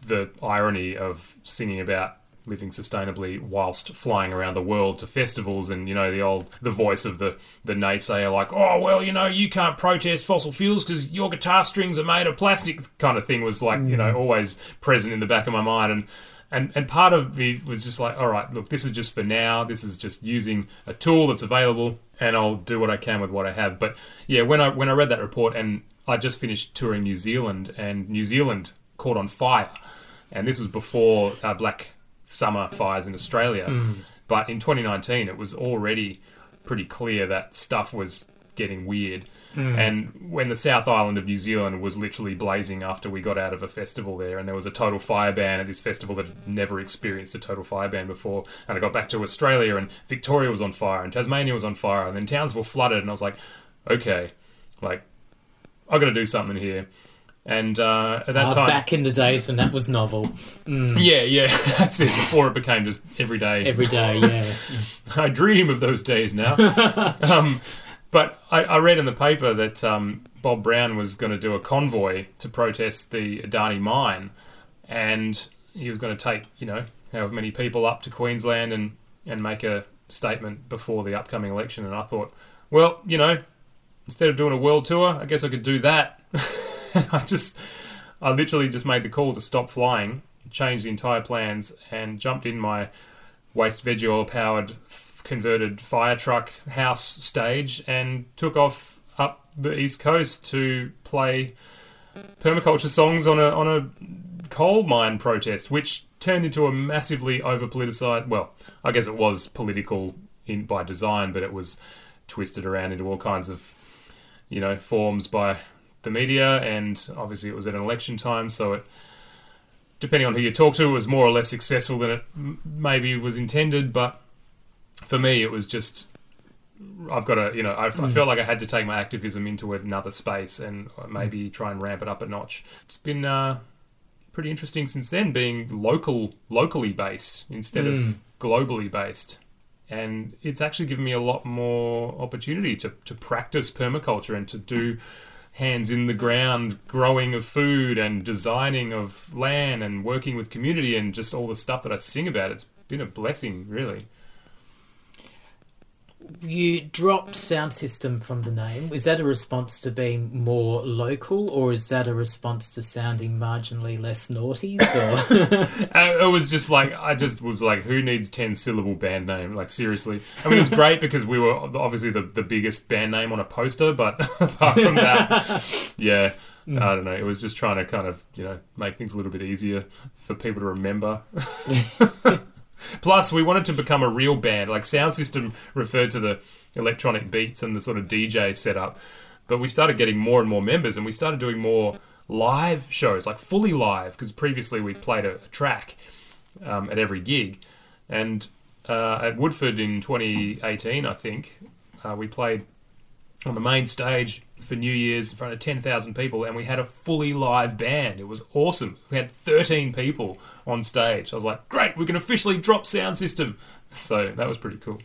the irony of singing about living sustainably whilst flying around the world to festivals and you know the old the voice of the the naysayer like oh well you know you can't protest fossil fuels because your guitar strings are made of plastic kind of thing was like you know always present in the back of my mind. And and and part of me was just like all right look this is just for now. This is just using a tool that's available and I'll do what I can with what I have. But yeah when I when I read that report and I just finished touring New Zealand and New Zealand caught on fire. And this was before uh, Black Summer fires in Australia. Hmm. But in 2019, it was already pretty clear that stuff was getting weird. Hmm. And when the South Island of New Zealand was literally blazing after we got out of a festival there, and there was a total fire ban at this festival that had never experienced a total fire ban before, and I got back to Australia, and Victoria was on fire, and Tasmania was on fire, and then Townsville flooded, and I was like, okay, like, I got to do something here. And uh, at that Uh, time, back in the days when that was novel, <laughs> yeah, yeah, <laughs> that's it. Before it became just every day. every day, <laughs> yeah. I dream of those days now. um, but I, I read in the paper that um, Bob Brown was going to do a convoy to protest the Adani mine, and he was going to take you know however many people up to Queensland and and make a statement before the upcoming election. And I thought, well, you know, instead of doing a world tour, I guess I could do that. <laughs> I just, I literally just made the call to stop flying changed the entire plans and jumped in my waste veggie oil powered converted fire truck house stage and took off up the east coast to play permaculture songs on a on a coal mine protest, which turned into a massively over politicized. Well, I guess it was political in by design, but it was twisted around into all kinds of you know forms by the media, and obviously it was at an election time, so it. Depending on who you talk to, it was more or less successful than it m- maybe was intended. But for me, it was just I've got to, you know, I, I felt like I had to take my activism into another space and maybe try and ramp it up a notch. It's been uh, pretty interesting since then, being local, locally based instead of globally based, and it's actually given me a lot more opportunity to to practice permaculture and to do hands in the ground growing of food and designing of land and working with community and just all the stuff that I sing about. It's been a blessing, really. You dropped sound system from the name. Is that a response to being more local, or is that a response to sounding marginally less naughty? <laughs> Or Uh, it was just like I just was like, who needs ten syllable band name? Like seriously, I mean, it was great because we were obviously the the biggest band name on a poster, but <laughs> apart from that, <laughs> yeah, I don't know. It was just trying to kind of you know make things a little bit easier for people to remember. Plus, we wanted to become a real band. Like sound system referred to the electronic beats and the sort of DJ setup, but we started getting more and more members, and we started doing more live shows, like fully live, because previously we played a, a track um, at every gig. And uh, at Woodford in 2018, I think, uh, we played on the main stage for New Year's in front of 10,000 people, and we had a fully live band. It was awesome. We had 13 people on stage. I was like, great, we can officially drop sound system. <laughs> So that was pretty cool.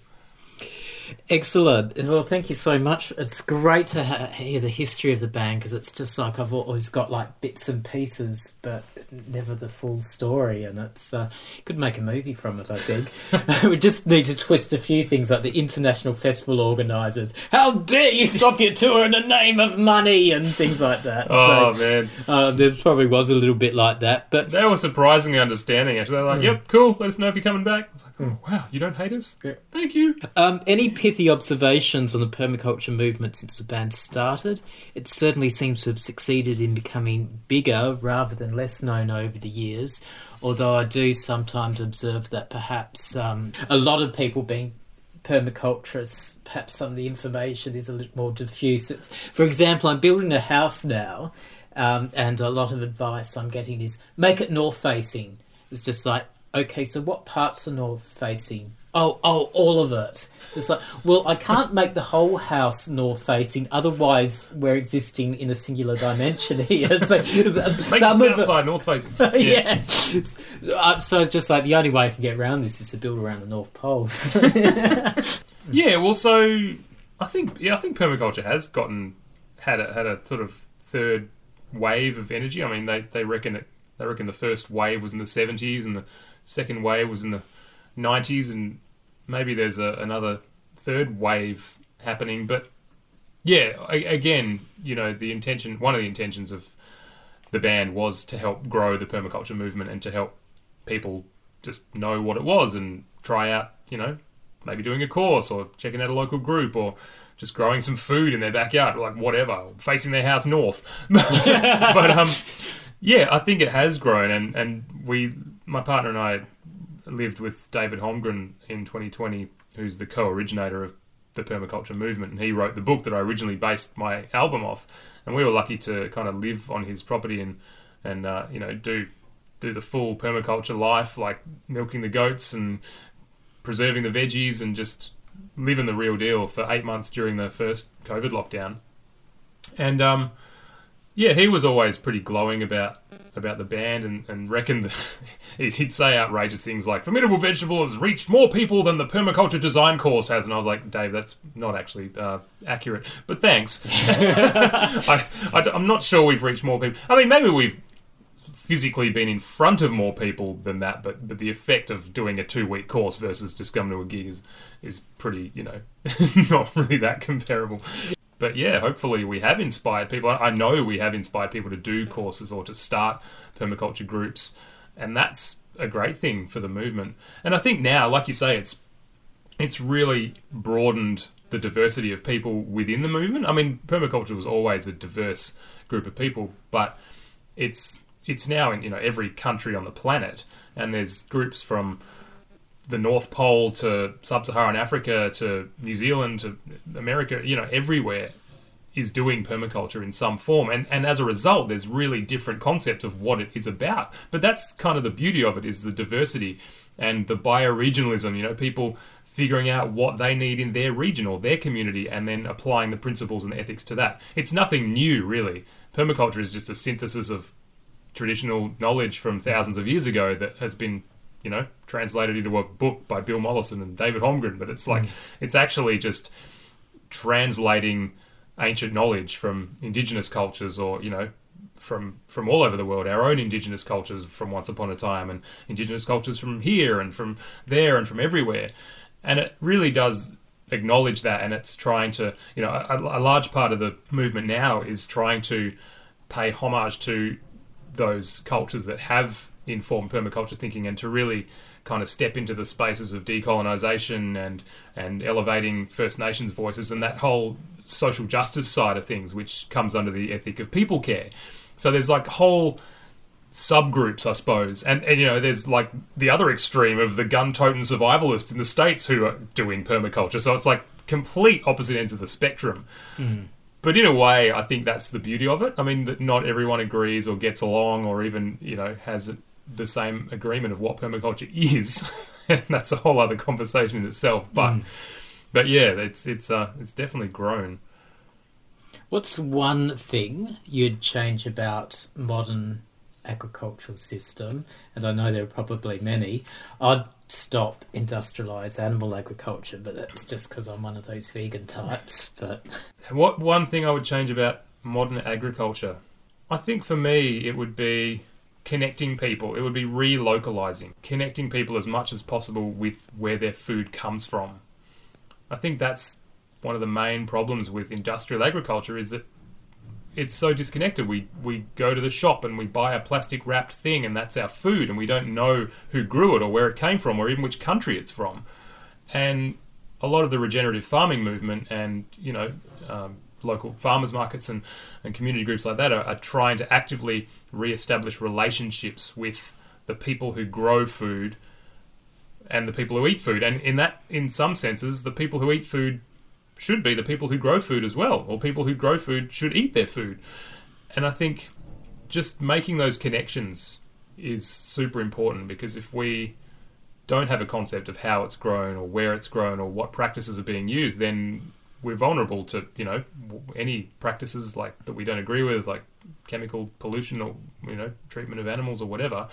Excellent. Well, thank you so much. It's great to hear the history of the band because it's just like I've always got like bits and pieces, but never the full story. And it's uh, could make a movie from it. I think <laughs> we just need to twist a few things like the international festival organisers. How dare you stop your tour in the name of money and things like that. Oh, so, man. uh, there probably was a little bit like that, but They were surprisingly understanding, actually. They're like, yep, cool, let us know if you're coming back. I was like, oh, wow, you don't hate us? Yeah. Thank you. Um, any pithy observations on the permaculture movement since the band started? It certainly seems to have succeeded in becoming bigger rather than less known over the years. Although I do sometimes observe that perhaps um, a lot of people being permaculturists, perhaps some of the information is a little more diffuse. It's, for example, I'm building a house now, um, and a lot of advice I'm getting is make it north facing. It's just like, okay, so what parts are north facing? Oh, oh, all of it. It's like, well, I can't make the whole house north facing, otherwise we're existing in a singular dimension here. <laughs> So Make some of south it, north facing. <laughs> yeah. Uh, so it's just like the only way I can get around this is to build around the North Pole. <laughs> Yeah, well, so I think yeah, I think permaculture has gotten had a had a sort of third wave of energy. I mean, they they reckon it. They reckon the first wave was in the seventies, and the second wave was in the nineties, and maybe there's a, another third wave happening. But yeah, again, you know, the intention, one of the intentions of the band was to help grow the permaculture movement and to help people just know what it was and try out, you know, maybe doing a course or checking out a local group or just growing some food in their backyard, like whatever, facing their house north. <laughs> but um, yeah, I think it has grown, and and we, my partner and I, lived with David Holmgren in 2020, who's the co-originator of the permaculture movement, and he wrote the book that I originally based my album off, and we were lucky to kind of live on his property and and uh, you know do do the full permaculture life, like milking the goats and preserving the veggies and just living the real deal for eight months during the first COVID lockdown. And um, yeah, he was always pretty glowing about about the band and, and reckoned <laughs> that he'd say outrageous things like "Formidable Vegetable has reached more people than the permaculture design course has," and I was like, "Dave, that's not actually uh, accurate." But thanks. <laughs> I, I'm not sure we've reached more people. I mean, maybe we've physically been in front of more people than that, but but the effect of doing a two week course versus just coming to a gig is is pretty, you know, <laughs> not really that comparable. But yeah, hopefully we have inspired people. I know we have inspired people to do courses or to start permaculture groups. and that's a great thing for the movement. And I think now, like you say, it's it's really broadened the diversity of people within the movement. I mean, permaculture was always a diverse group of people, but it's it's now in you know every country on the planet, and there's groups from the North Pole to Sub-Saharan Africa to New Zealand to America, you know, everywhere is doing permaculture in some form. And, and as a result, there's really different concepts of what it is about. But that's kind of the beauty of it is the diversity and the bioregionalism, you know, people figuring out what they need in their region or their community and then applying the principles and ethics to that. It's nothing new, really. Permaculture is just a synthesis of traditional knowledge from thousands of years ago that has been you know, translated into a book by Bill Mollison and David Holmgren, but it's like mm. it's actually just translating ancient knowledge from indigenous cultures or, you know, from from all over the world, our own indigenous cultures from once upon a time and indigenous cultures from here and from there and from everywhere. And it really does acknowledge that and it's trying to, you know, a, a large part of the movement now is trying to pay homage to those cultures that have informed permaculture thinking and to really kind of step into the spaces of decolonisation and and elevating First Nations voices and that whole social justice side of things, which comes under the ethic of people care. So there's like whole subgroups, I suppose, and and you know there's like the other extreme of the gun-toting survivalist in the states who are doing permaculture. So it's like complete opposite ends of the spectrum. Mm. But in a way, I think that's the beauty of it. I mean, that not everyone agrees or gets along or even you know has the same agreement of what permaculture is. <laughs> and that's a whole other conversation in itself. But mm. but yeah, it's it's uh, it's definitely grown. What's one thing you'd change about modern agricultural system? And I know there are probably many. I'd stop industrialized animal agriculture, but that's just because I'm one of those vegan types. But <laughs> what one thing I would change about modern agriculture? I think for me it would be connecting people. It would be relocalizing, connecting people as much as possible with where their food comes from. I think that's one of the main problems with industrial agriculture is that it's so disconnected. We we go to the shop and we buy a plastic wrapped thing and that's our food and we don't know who grew it or where it came from or even which country it's from. And a lot of the regenerative farming movement and you know um, local farmers markets and, and community groups like that are, are trying to actively re-establish relationships with the people who grow food and the people who eat food. And in that, in some senses, the people who eat food should be the people who grow food as well, or people who grow food should eat their food. And I think just making those connections is super important because if we don't have a concept of how it's grown or where it's grown or what practices are being used, then we're vulnerable to you know any practices like that we don't agree with, like chemical pollution or you know treatment of animals or whatever.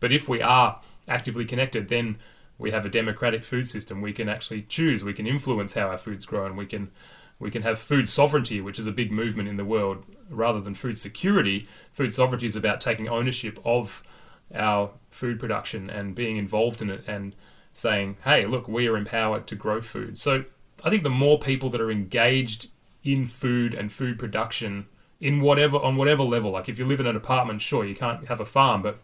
But if we are actively connected, then we have a democratic food system. We can actually choose. We can influence how our food's grown. We can we can have food sovereignty, which is a big movement in the world, rather than food security. Food sovereignty is about taking ownership of our food production and being involved in it and saying, hey, look, we are empowered to grow food. So I think the more people that are engaged in food and food production in whatever on whatever level, like if you live in an apartment, sure you can't have a farm, but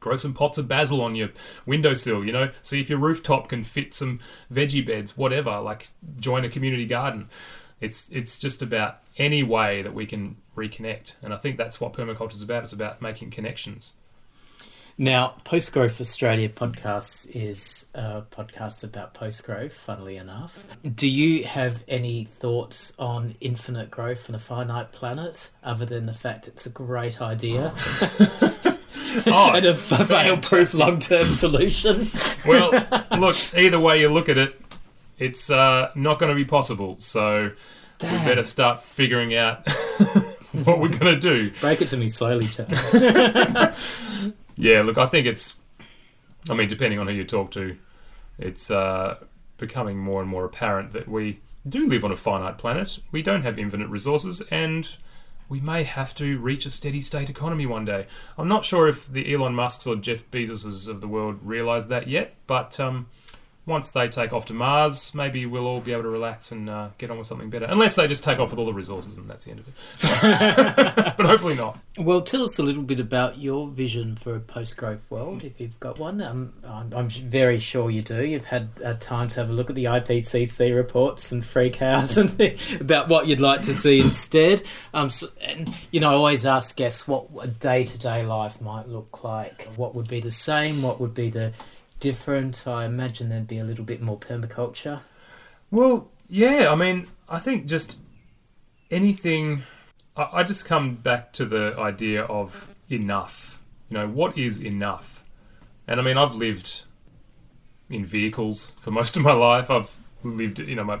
grow some pots of basil on your windowsill, you know. See if your rooftop can fit some veggie beds, whatever. Like join a community garden. It's it's just about any way that we can reconnect, and I think that's what permaculture is about. It's about making connections. Now, Post Growth Australia podcast is a podcast about post growth, funnily enough. Do you have any thoughts on infinite growth on a finite planet, other than the fact it's a great idea? oh, <laughs> and a fail proof long term solution? <laughs> well, look, either way you look at it, it's uh, not going to be possible. So Damn. we better start figuring out <laughs> what we're going to do. Break it to me slowly, Chad. Yeah, look, I think it's. I mean, depending on who you talk to, it's uh, becoming more and more apparent that we do live on a finite planet. We don't have infinite resources, and we may have to reach a steady state economy one day. I'm not sure if the Elon Musks or Jeff Bezoses of the world realise that yet, but um, once they take off to Mars, maybe we'll all be able to relax and uh, get on with something better. Unless they just take off with all the resources and that's the end of it. <laughs> but hopefully not. Well, tell us a little bit about your vision for a post-growth world, if you've got one. Um, I'm, I'm very sure you do. You've had uh, time to have a look at the IPCC reports and freak out <laughs> and about what you'd like to see instead. Um, so, and you know, I always ask guests what a day-to-day life might look like. What would be the same? What would be the different? I imagine there'd be a little bit more permaculture. Well, yeah, I mean, I think just anything. I, I just come back to the idea of enough. You know, what is enough? And I mean, I've lived in vehicles for <laughs> most of my life. I've lived, you know, my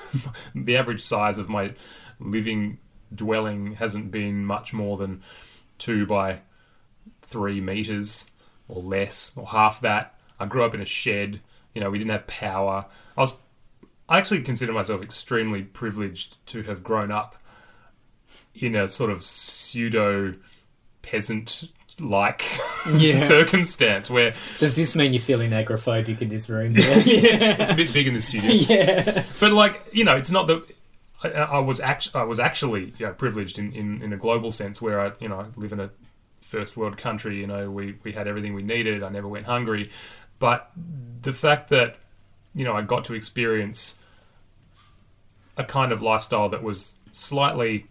<laughs> the average size of my living dwelling hasn't been much more than two by three meters or less or half that. I grew up in a shed. You know, we didn't have power. I was, I actually consider myself extremely privileged to have grown up in a sort of pseudo peasant like <laughs> Yeah. circumstance where Does this mean you're feeling agoraphobic in this room? <laughs> it's a bit big in the studio. <laughs> yeah. But like you know, it's not that I, I was actually I was actually you know, privileged in, in, in a global sense where I you know I live in a first world country. You know, we we had everything we needed. I never went hungry. But the fact that you know I got to experience a kind of lifestyle that was slightly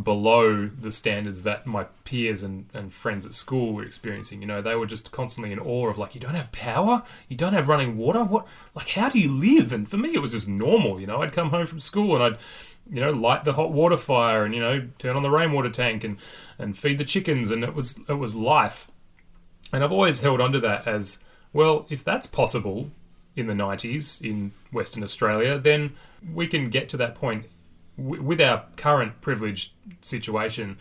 below the standards that my peers and, and friends at school were experiencing. You know, they were just constantly in awe of like, you don't have power, you don't have running water. What, like, how do you live? And for me, it was just normal. You know, I'd come home from school and I'd, you know, light the hot water fire and you know, turn on the rainwater tank and and feed the chickens, and it was it was life. And I've always held on to that as well. If that's possible in the 90s in Western Australia, then we can get to that point w- with our current privileged situation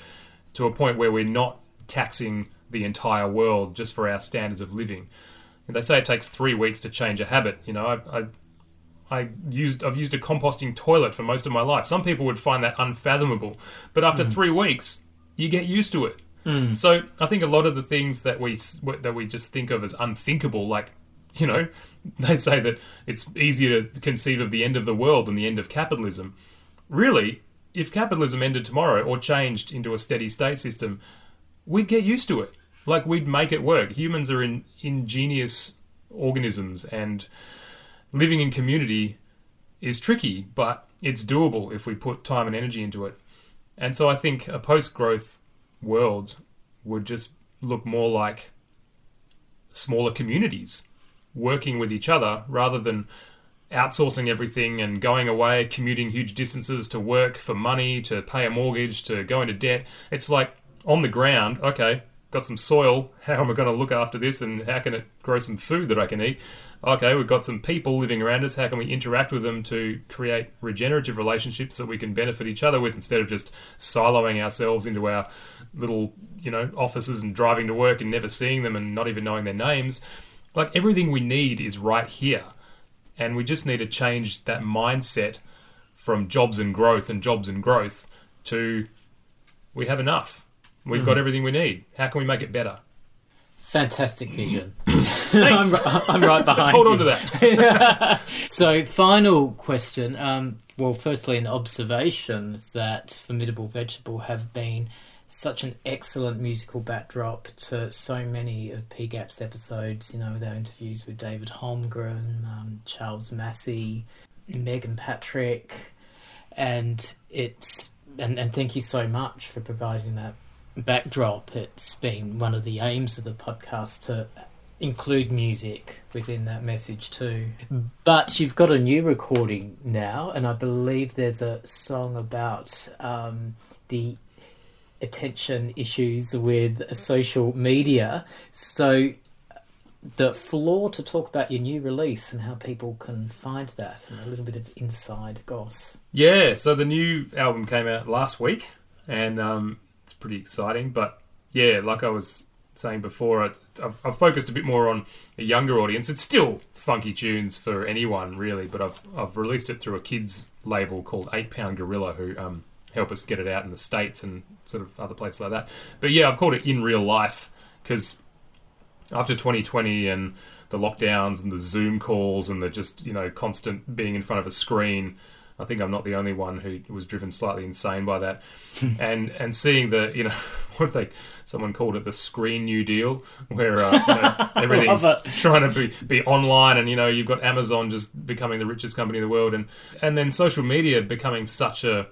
to a point where we're not taxing the entire world just for our standards of living. And they say it takes three weeks to change a habit. You know, I, I I used I've used a composting toilet for most of my life. Some people would find that unfathomable, but after mm. three weeks, you get used to it. Mm. So I think a lot of the things that we that we just think of as unthinkable, like you know, <laughs> they say that it's easier to conceive of the end of the world than the end of capitalism. Really, if capitalism ended tomorrow or changed into a steady state system, we'd get used to it. Like we'd make it work. Humans are in, ingenious organisms, and living in community is tricky, but it's doable if we put time and energy into it. And so I think a post growth world would just look more like smaller communities working with each other rather than outsourcing everything and going away, commuting huge distances to work for money, to pay a mortgage, to go into debt. It's like on the ground, okay, got some soil. <laughs> How am I going to look after this and how can it grow some food that I can eat? Okay, we've got some people living around us. How can we interact with them to create regenerative relationships that we can benefit each other with instead of just siloing ourselves into our little, you know, offices and driving to work and never seeing them and not even knowing their names? Like everything we need is right here. And we just need to change that mindset from jobs and growth and jobs and growth to we have enough. We've got mm-hmm. everything we need. How can we make it better? Fantastic vision. <laughs> Thanks. I'm, I'm right <laughs> behind Let's hold you. on to that. <laughs> So, final question. Um, well, firstly, an observation that Formidable Vegetable have been such an excellent musical backdrop to so many of PGAP's episodes. You know, with our interviews with David Holmgren, um, Charles Massy, Megan Patrick, and it's and, and thank you so much for providing that backdrop. It's been one of the aims of the podcast to include music within that message too. But you've got a new recording now, and I believe there's a song about um, the attention issues with social media. So the floor to talk about your new release and how people can find that and a little bit of inside goss. Yeah, so the new album came out last week, and um, pretty exciting. But yeah, like I was saying before, it's, it's- I've, I've focused a bit more on a younger audience. It's still funky tunes for anyone, really, but I've I've released it through a kids label called Eight Pound Gorilla, who um, help us get it out in the states and sort of other places like that. But yeah, I've called it In Real Life because after 2020 and the the lockdowns and the Zoom calls and the just you know constant being in front of a screen. I think I'm not the only one who was driven slightly insane by that, <laughs> and and seeing the you know <laughs> what if they someone called it the screen new deal where uh, you know, <laughs> everything's trying to be be online and you know you've got Amazon just becoming the richest company in the world. And and then social media becoming such a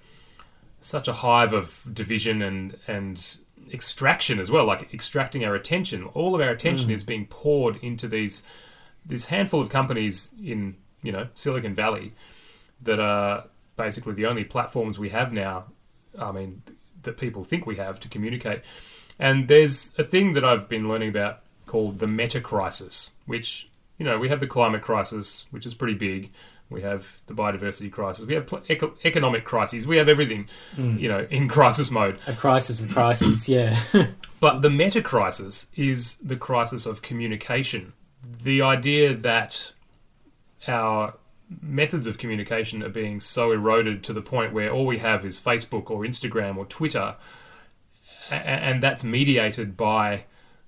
such a hive of division and and extraction as well, like extracting our attention. All of our attention is being poured into these this handful of companies in you know Silicon Valley that are basically the only platforms we have now. I mean, that people think we have to communicate. And there's a thing that I've been learning about called the meta crisis, which you know we have the climate crisis, which is pretty big. We have the biodiversity crisis. We have pl- eco- economic crises. We have everything, mm. you know, in crisis mode. A crisis of crises, yeah. <laughs> But the meta crisis is the crisis of communication. The idea that our methods of communication are being so eroded to the point where all we have is Facebook or Instagram or Twitter, and that's mediated by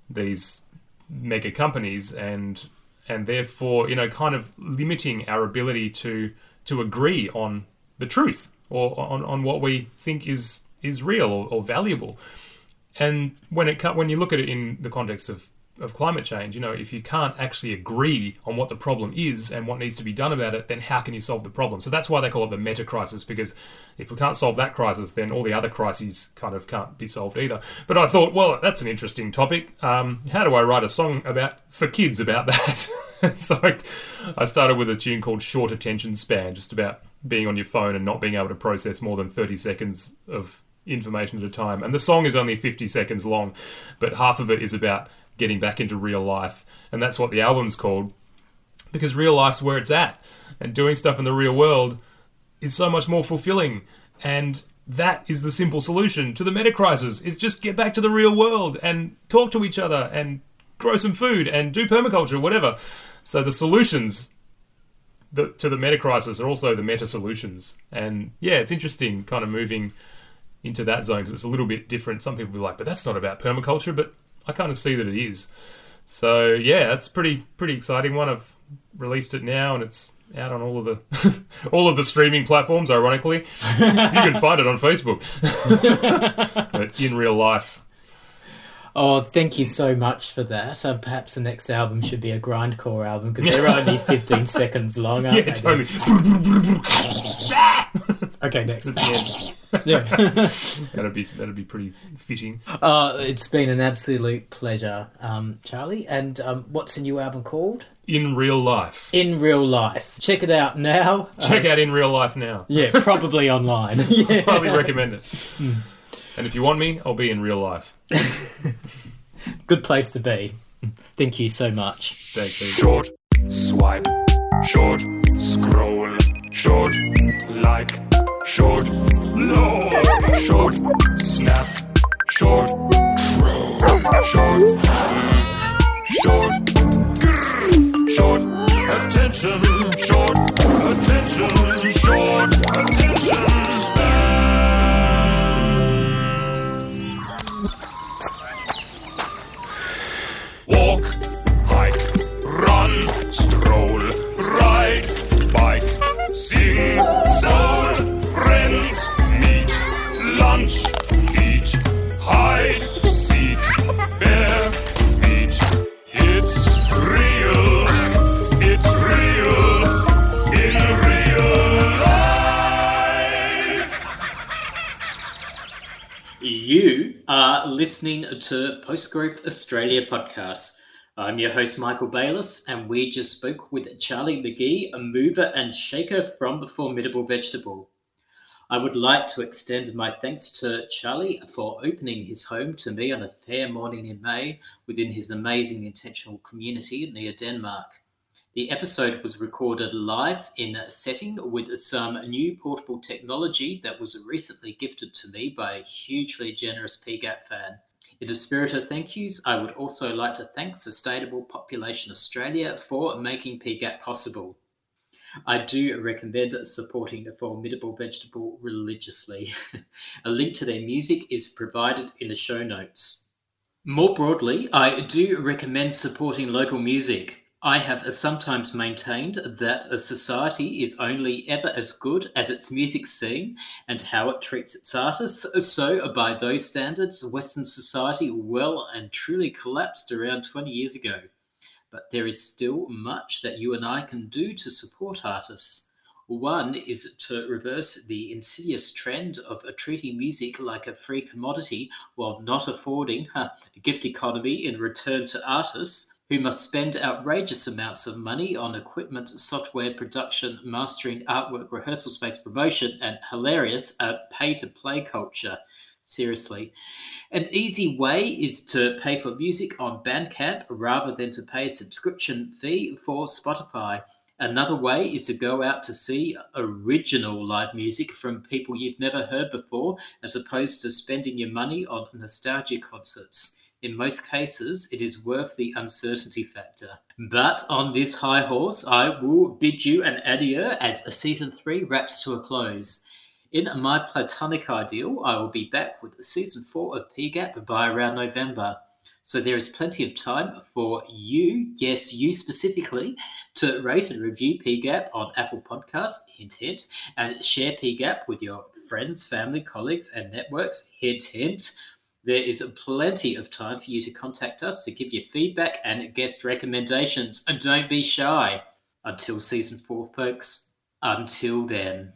these mega companies and and therefore you know kind of limiting our ability to to agree on the truth or on, on what we think is is real or, or valuable. And when it when you look at it in the context of of climate change, you know, if you can't actually agree on what the problem is and what needs to be done about it, then how can you solve the problem? So that's why they call it the meta crisis, because if we can't solve that crisis, then all the other crises kind of can't be solved either. But I thought, well, that's an interesting topic. Um, how do I write a song about for kids about <laughs> that? so I, I started with a tune called "Short Attention Span," just about being on your phone and not being able to process more than thirty seconds of information at a time. And the song is only 50 seconds long, but half of it is about getting back into real life. And that's what the album's called because real life's where it's at. And doing stuff in the real world is so much more fulfilling. And that is the simple solution to the meta crisis is just get back to the real world and talk to each other and grow some food and do permaculture, whatever. So the solutions to the meta crisis are also the meta solutions. And yeah, it's interesting kind of moving into that zone because it's a little bit different. Some people be like, but that's not about permaculture, but I kind of see that it is. So yeah, that's pretty pretty exciting one. I've released it now and it's out on all of the <laughs> all of the streaming platforms. Ironically, you can find it on Facebook, <laughs> but in real life, Oh, thank you so much for that. Uh, perhaps the next album should be a grindcore album because they're only <laughs> 15 seconds long, aren't yeah, they? totally. Okay, next. That's the end. <laughs> Yeah. <laughs> That'd be that'd be pretty fitting. uh, it's been an absolute pleasure, um, Charlie. And um, what's the new album called? In real life, In Real Life. Check it out now. Uh, check out in real life now. <laughs> yeah, probably online. yeah. Highly recommend it. And if you want me, I'll be in real life. Good place to be. Thank you so much. Thanks. Lee. Short, swipe, short, scroll, short, like, short, low, short, snap, short, scroll, short, short, grrr, short, attention, short, attention, short, attention. Walk, hike, run, stroll, ride, bike, sing, meet, lunch, eat, hide, seek, bare feet. It's real, it's real, in real life. You are listening to Post Growth Australia podcast. I'm your host, Michael Bayliss, and we just spoke with Charlie McGee, a mover and shaker from the Formidable Vegetable. I would like to extend my thanks to Charlie for opening his home to me on a fair morning in May within his amazing intentional community near Denmark. The episode was recorded live in a setting with some new portable technology that was recently gifted to me by a hugely generous PGAP fan. In a spirit of thank yous, I would also like to thank Sustainable Population Australia for making PGAP possible. I do recommend supporting a formidable vegetable religiously. <laughs> a link to their music is provided in the show notes. More broadly, I do recommend supporting local music. I have sometimes maintained that a society is only ever as good as its music scene and how it treats its artists. So, by those standards, Western society well and truly collapsed around 20 years ago. But there is still much that you and I can do to support artists. One is to reverse the insidious trend of treating music like a free commodity while not affording <laughs> a gift economy in return to artists who must spend outrageous amounts of money on equipment, software, production, mastering, artwork, rehearsal space, promotion, and hilarious uh, pay to play culture. Seriously. An easy way is to pay for music on Bandcamp rather than to pay a subscription fee for Spotify. Another way is to go out to see original live music from people you've never heard before, as opposed to spending your money on nostalgia concerts. In most cases, it is worth the uncertainty factor. But on this high horse, I will bid you an adieu as season three wraps to a close. In my platonic ideal, I will be back with season four of PGAP by around November. So there is plenty of time for you, yes, you specifically, to rate and review PGAP on Apple Podcasts, hint, hint, and share PGAP with your friends, family, colleagues, and networks, hint, hint. There is plenty of time for you to contact us to give your feedback and guest recommendations. And don't be shy. Until season four, folks. Until then.